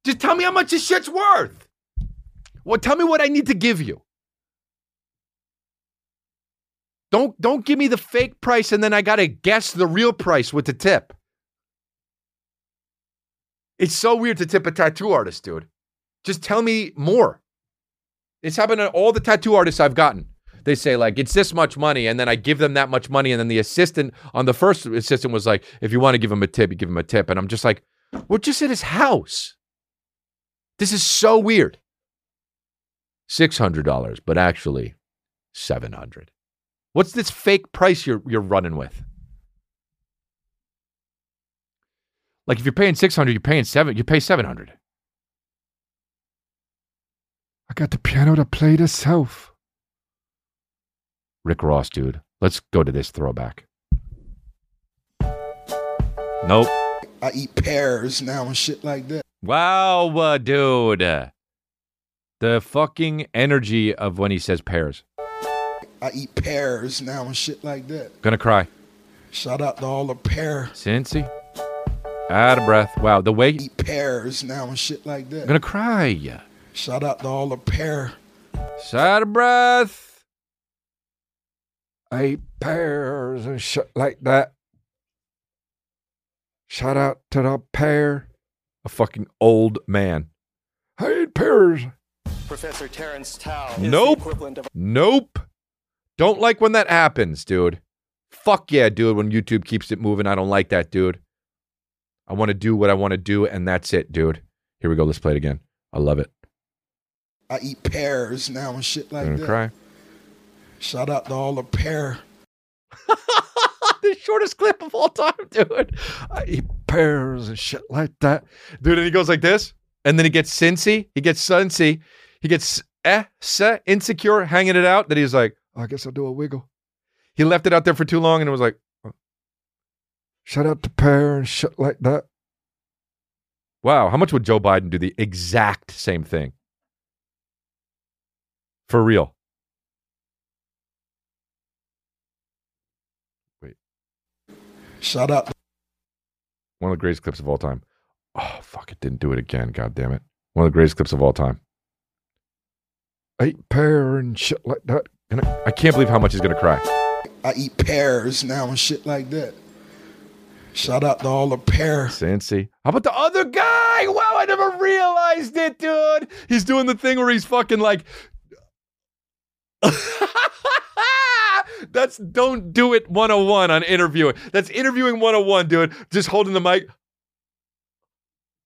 A: Just tell me how much this shit's worth. Well, tell me what I need to give you. Don't don't give me the fake price and then I got to guess the real price with the tip. It's so weird to tip a tattoo artist, dude. Just tell me more. It's happened to all the tattoo artists I've gotten. They say like it's this much money, and then I give them that much money, and then the assistant on the first assistant was like, if you want to give him a tip, you give him a tip, and I'm just like, we're just at his house. This is so weird. Six hundred dollars, but actually seven hundred. What's this fake price you're you're running with? Like if you're paying six hundred, you're paying seven. You pay seven hundred.
D: I got the piano to play itself.
A: Rick Ross, dude. Let's go to this throwback. Nope.
C: I eat pears now and shit like that.
A: Wow, uh, dude. The fucking energy of when he says pears.
C: I eat pears now and shit like that.
A: Gonna cry.
C: Shout out to all the pear.
A: Cincy. Out of breath. Wow, the way.
C: Eat pears now and shit like that.
A: Gonna cry.
C: Shout out to all the pear.
A: Shout out of breath.
D: I eat pears and shit like that. Shout out to the pear.
A: A fucking old man.
D: I eat pears.
E: Professor Terrence Tao
A: Nope.
E: of
A: Nope. Don't like when that happens, dude. Fuck yeah, dude. When YouTube keeps it moving, I don't like that, dude. I want to do what I want to do, and that's it, dude. Here we go. Let's play it again. I love it.
C: I eat pears now and shit like that.
A: cry.
C: Shout out to all the pear.
A: the shortest clip of all time, dude.
D: I eat pears and shit like that.
A: Dude, and he goes like this, and then he gets Cincy, he gets Suncy, he gets eh, se, insecure, hanging it out. That he's like,
D: I guess I'll do a wiggle.
A: he left it out there for too long, and it was like,
D: Shout out to pear and shit like that.
A: wow, how much would Joe Biden do the exact same thing? For real.
C: Shout out to
A: One of the greatest clips of all time. Oh, fuck, it didn't do it again. God damn it. One of the greatest clips of all time.
D: I eat pear and shit like that.
A: And I, I can't believe how much he's going to cry.
C: I eat pears now and shit like that. Shout out to all the pear.
A: Cincy. How about the other guy? Wow, I never realized it, dude. He's doing the thing where he's fucking like. That's don't do it 101 on interviewing. That's interviewing 101, dude. Just holding the mic,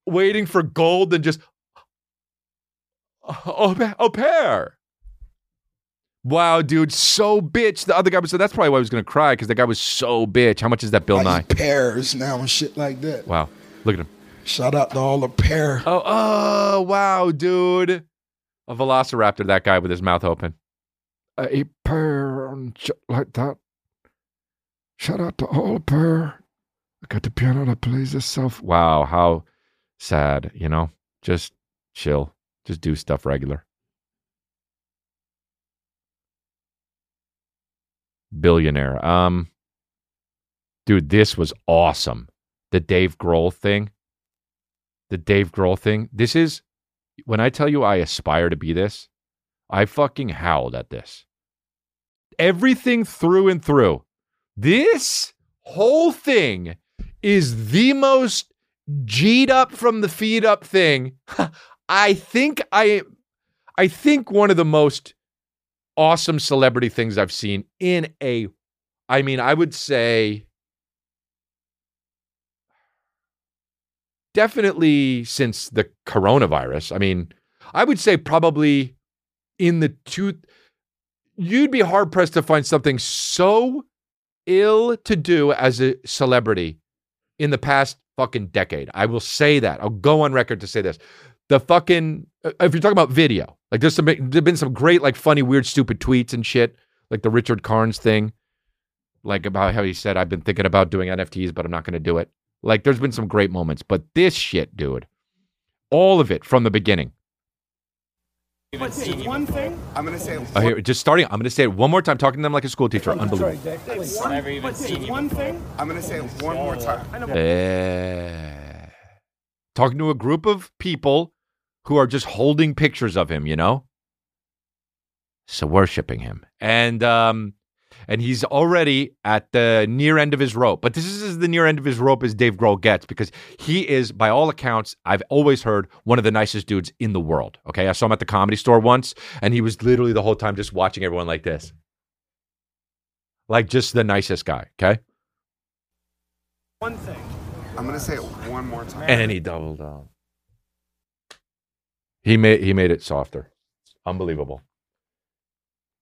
A: waiting for gold, and just. Oh, oh pair. Wow, dude, so bitch. The other guy was so that's probably why I was gonna cry because the guy was so bitch. How much is that Bill Nye?
C: eat pears now and shit like that.
A: Wow, look at him.
C: Shout out to all the pear.
A: Oh, oh, wow, dude. A velociraptor, that guy with his mouth open.
D: And shit like that. Shout out to all pear. I got the piano that plays itself.
A: Wow, how sad, you know? Just chill. Just do stuff regular. Billionaire. Um, dude, this was awesome. The Dave Grohl thing. The Dave Grohl thing. This is when I tell you I aspire to be this. I fucking howled at this. Everything through and through. This whole thing is the most G'd up from the feed up thing. I think I I think one of the most awesome celebrity things I've seen in a I mean, I would say definitely since the coronavirus. I mean, I would say probably in the two you'd be hard pressed to find something so ill to do as a celebrity in the past fucking decade. I will say that. I'll go on record to say this. The fucking uh, if you're talking about video, like there's some there've been some great like funny weird stupid tweets and shit, like the Richard Carnes thing, like about how he said I've been thinking about doing NFTs but I'm not going to do it. Like there's been some great moments, but this shit, dude. All of it from the beginning.
F: One thing.
B: I'm gonna say
A: Oh, here, just starting. I'm going to say it one more time, talking to them like a school teacher. Unbelievable.
F: Never even seen one thing.
B: I'm gonna say it one more time.
A: Eh. talking to a group of people who are just holding pictures of him, you know? So worshiping him. And um and he's already at the near end of his rope. But this is the near end of his rope as Dave Grohl gets because he is, by all accounts, I've always heard one of the nicest dudes in the world. Okay. I saw him at the comedy store once, and he was literally the whole time just watching everyone like this. Like just the nicest guy. Okay.
F: One thing.
B: I'm gonna say it one more time.
A: And he doubled down. He made he made it softer. Unbelievable.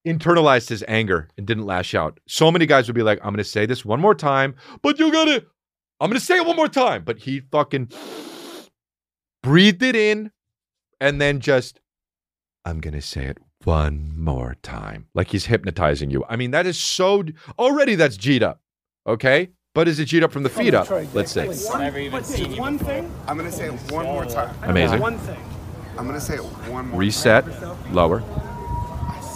A: Internalized his anger and didn't lash out. So many guys would be like, I'm gonna say this one more time, but you gotta I'm gonna say it one more time. But he fucking breathed it in and then just I'm gonna say it one more time. Like he's hypnotizing you. I mean, that is so already that's G'd up. Okay? But is it G'd up from the feet up? Let's say.
F: Never even seen one thing.
B: I'm gonna say it one more time.
A: Amazing.
F: One thing.
B: I'm gonna say it one more
A: Reset. Lower.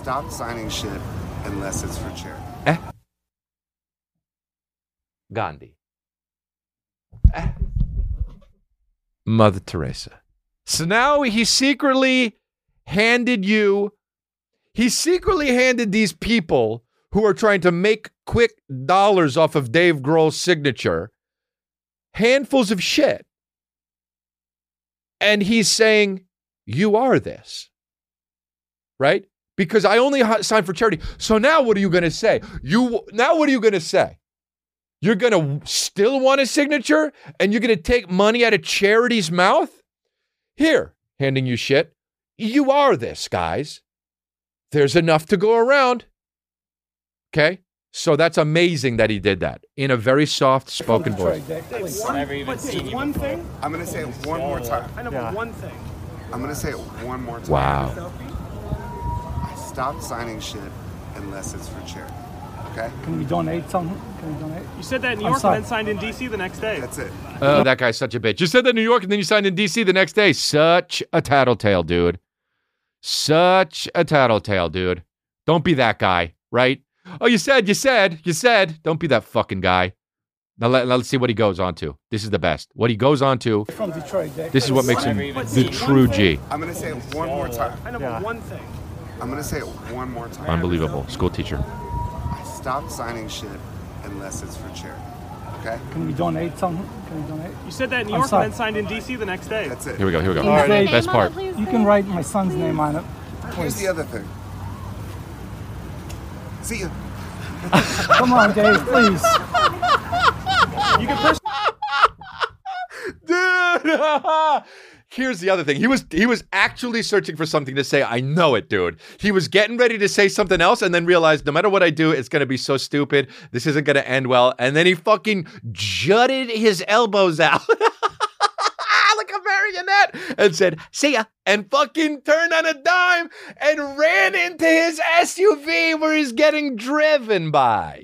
B: Stop signing shit unless it's for charity.
A: Eh? Gandhi. Eh? Mother Teresa. So now he secretly handed you, he secretly handed these people who are trying to make quick dollars off of Dave Grohl's signature handfuls of shit. And he's saying, You are this. Right? Because I only signed for charity. So now what are you going to say? You now what are you going to say? You're going to still want a signature and you're going to take money out of charity's mouth? Here, handing you shit. You are this, guys. There's enough to go around. Okay? So that's amazing that he did that in a very soft spoken voice.
F: Never even seen one thing.
B: I'm gonna say it one more time.
F: I know, but one thing.
B: I'm gonna say it one more time.
A: Wow.
B: Stop signing shit unless it's for charity. Okay?
G: Can we donate something? Can we donate?
H: You said that in New
G: I'm
H: York
G: sorry.
H: and then signed in DC the next day.
B: That's it.
A: Oh, that guy's such a bitch. You said that in New York and then you signed in DC the next day. Such a tattletale, dude. Such a tattletale, dude. Don't be that guy, right? Oh, you said, you said, you said. Don't be that fucking guy. Now, let, let's see what he goes on to. This is the best. What he goes on to,
G: From Detroit, Dick.
A: this is what makes him the true G.
B: I'm gonna say it one more time.
F: I know, but one thing.
B: I'm gonna say it one more time.
A: Unbelievable. School teacher.
B: I stop signing shit unless it's for charity. Okay?
G: Can we donate something? Can we donate?
H: You said that in New
G: I'm
H: York
G: sorry.
H: and then signed in DC the next day.
B: That's it.
A: Here we go. Here we go.
G: All right. Dave.
A: Best part.
G: You can write my son's name on it.
B: Here's the other thing. See ya.
G: Come on, Dave, please.
H: You can pers-
A: dude. Here's the other thing. He was he was actually searching for something to say. I know it, dude. He was getting ready to say something else and then realized no matter what I do, it's gonna be so stupid. This isn't gonna end well. And then he fucking jutted his elbows out. like a marionette and said, see ya, and fucking turned on a dime and ran into his SUV where he's getting driven by.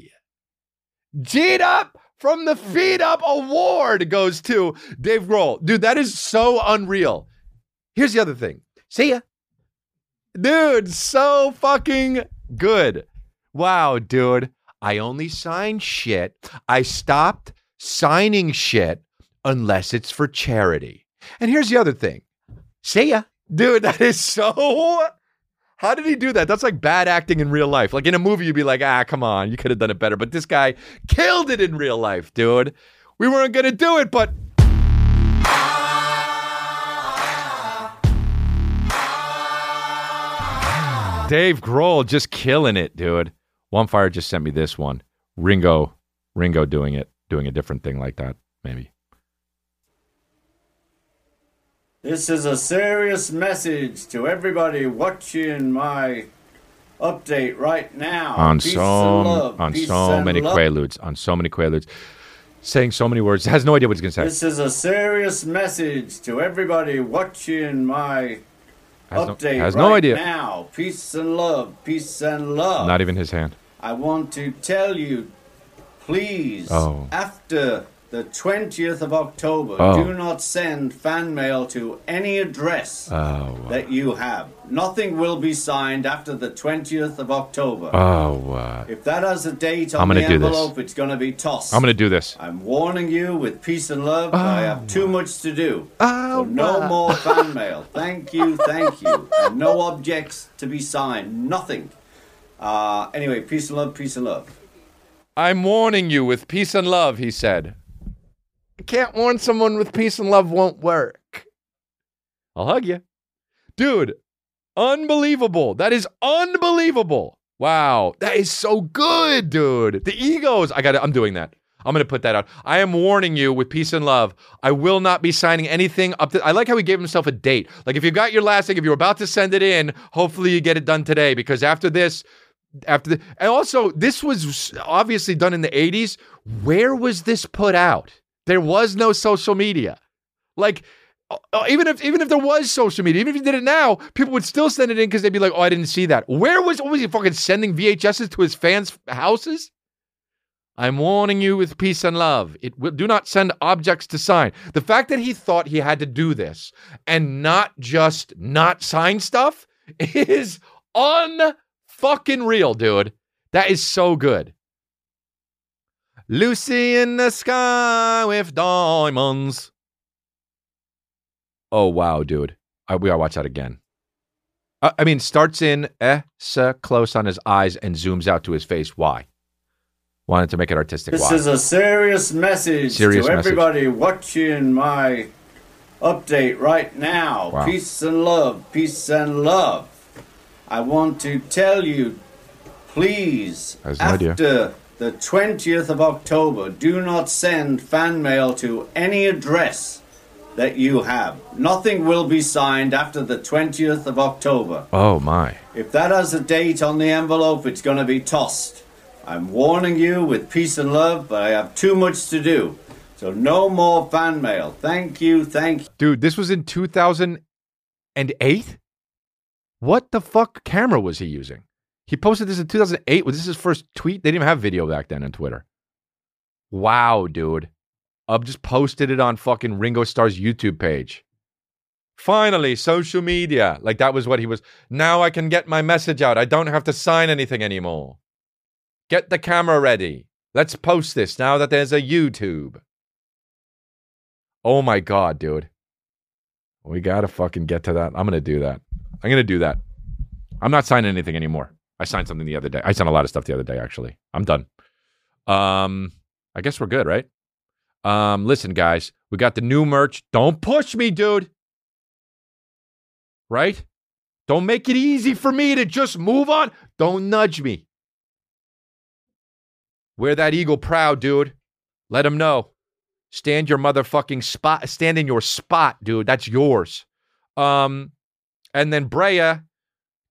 A: G'd up from the Feed Up Award goes to Dave Grohl. Dude, that is so unreal. Here's the other thing. See ya. Dude, so fucking good. Wow, dude. I only sign shit. I stopped signing shit unless it's for charity. And here's the other thing. See ya. Dude, that is so. How did he do that? That's like bad acting in real life. Like in a movie, you'd be like, ah, come on, you could have done it better. But this guy killed it in real life, dude. We weren't going to do it, but. Dave Grohl just killing it, dude. One Fire just sent me this one. Ringo, Ringo doing it, doing a different thing like that, maybe.
I: This is a serious message to everybody watching my update right now.
A: on
I: Peace
A: so
I: and love.
A: on
I: Peace
A: so many
I: love.
A: quaaludes, on so many quaaludes, saying so many words. Has no idea what he's gonna say.
I: This is a serious message to everybody watching my
A: Has no-
I: update
A: has
I: right
A: no idea.
I: now. Peace and love. Peace and love.
A: Not even his hand.
I: I want to tell you, please,
A: Oh.
I: after the 20th of October,
A: Oh.
I: do not send fan mail to any address
A: Oh,
I: that you have. Nothing will be signed after the 20th of October.
A: oh, uh,
I: if that has a date on
A: I'm gonna
I: the envelope, it's going to be tossed.
A: I'm gonna do this.
I: I'm warning you with peace and love. but I have too much to do.
A: Oh,
I: So no more fan mail. Thank you, thank you. And no objects to be signed. Nothing. Uh, anyway, peace and love, peace and love.
A: I'm warning you with peace and love. He said. Can't warn someone with peace and love won't work. I'll hug you, dude. Unbelievable. That is unbelievable. Wow, that is so good, dude. The egos. I got. to I'm doing that. I'm gonna put that out. I am warning you with peace and love. I will not be signing anything up. To, I like how he gave himself a date. Like if you got your last thing, if you're about to send it in, hopefully you get it done today. Because after this, after the, and also this was obviously done in the 80s. Where was this put out? There was no social media. Like uh, even if even if there was social media, even if you did it now, people would still send it in because they'd be like, "Oh, I didn't see that." Where was was he fucking sending VHSs to his fans' houses? I'm warning you with peace and love. It will do not send objects to sign. The fact that he thought he had to do this and not just not sign stuff is unfucking real, dude. That is so good. Lucy in the sky with diamonds. Oh wow, dude. I, we gotta watch that again. Uh, I mean, starts in eh, so close on his eyes and zooms out to his face. Why? Wanted to make it artistic.
I: This
A: Why?
I: is a serious message
A: Serious
I: to
A: message.
I: everybody watching my update right now.
A: Wow.
I: Peace and love, peace and love. I want to tell you, please,
A: I have no idea.
I: after the 20th of October, do not send fan mail to any address that you have. Nothing will be signed after the 20th of October.
A: oh my.
I: If that has a date on the envelope, it's going to be tossed. I'm warning you with peace and love, but I have too much to do. So no more fan mail. Thank you, thank you.
A: Dude, this was in 2008? What the fuck camera was he using? He posted this in 2008. Was this his first tweet? They didn't even have video back then on Twitter. Wow, dude. I've just posted it on fucking Ringo Starr's YouTube page. Finally, social media. Like that was what he was. Now I can get my message out. I don't have to sign anything anymore. Get the camera ready. Let's post this now that there's a YouTube. Oh my God, dude. We gotta fucking get to that. I'm gonna do that. I'm gonna do that. I'm not signing anything anymore. I signed something the other day. I signed a lot of stuff the other day, actually. I'm done. Um, I guess we're good, right? Um, listen, guys, we got the new merch. Don't push me, dude. Right? Don't make it easy for me to just move on. Don't nudge me. Wear that eagle proud, dude. Let him know. Stand your motherfucking spot. Stand in your spot, dude. That's yours. Um, and then Brea,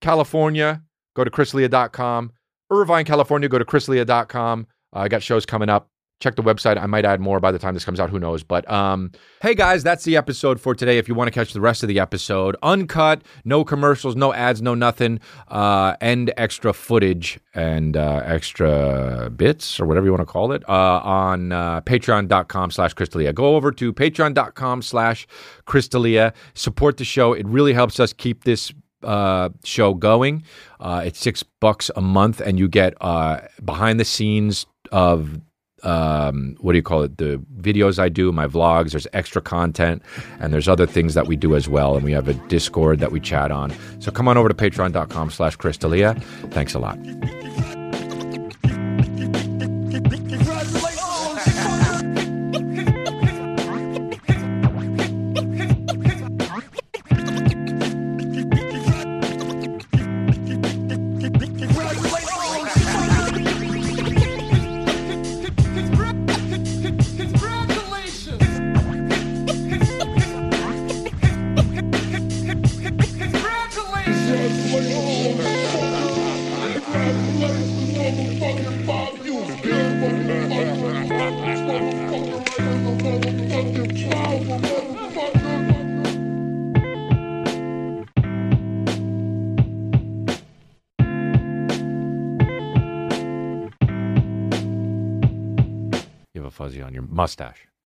A: California, go to chrisdelia.com. Irvine, California, go to chrisdelia.com. Uh, I got shows coming up. check the website. I might add more by the time this comes out. Who knows? But um, hey, guys, that's the episode for today. If you want to catch the rest of the episode, uncut, no commercials, no ads, no nothing, uh, and extra footage and uh, extra bits or whatever you want to call it uh, on uh, patreon.com slash chrisdelia. Go over to patreon.com slash chrisdelia. Support the show. It really helps us keep this uh, show going. Uh, it's six bucks a month, and you get uh, behind the scenes of um, what do you call it? The videos I do, my vlogs. There's extra content, and there's other things that we do as well. And we have a Discord that we chat on. So come on over to Patreon.com/slash chrisdelia. Thanks a lot.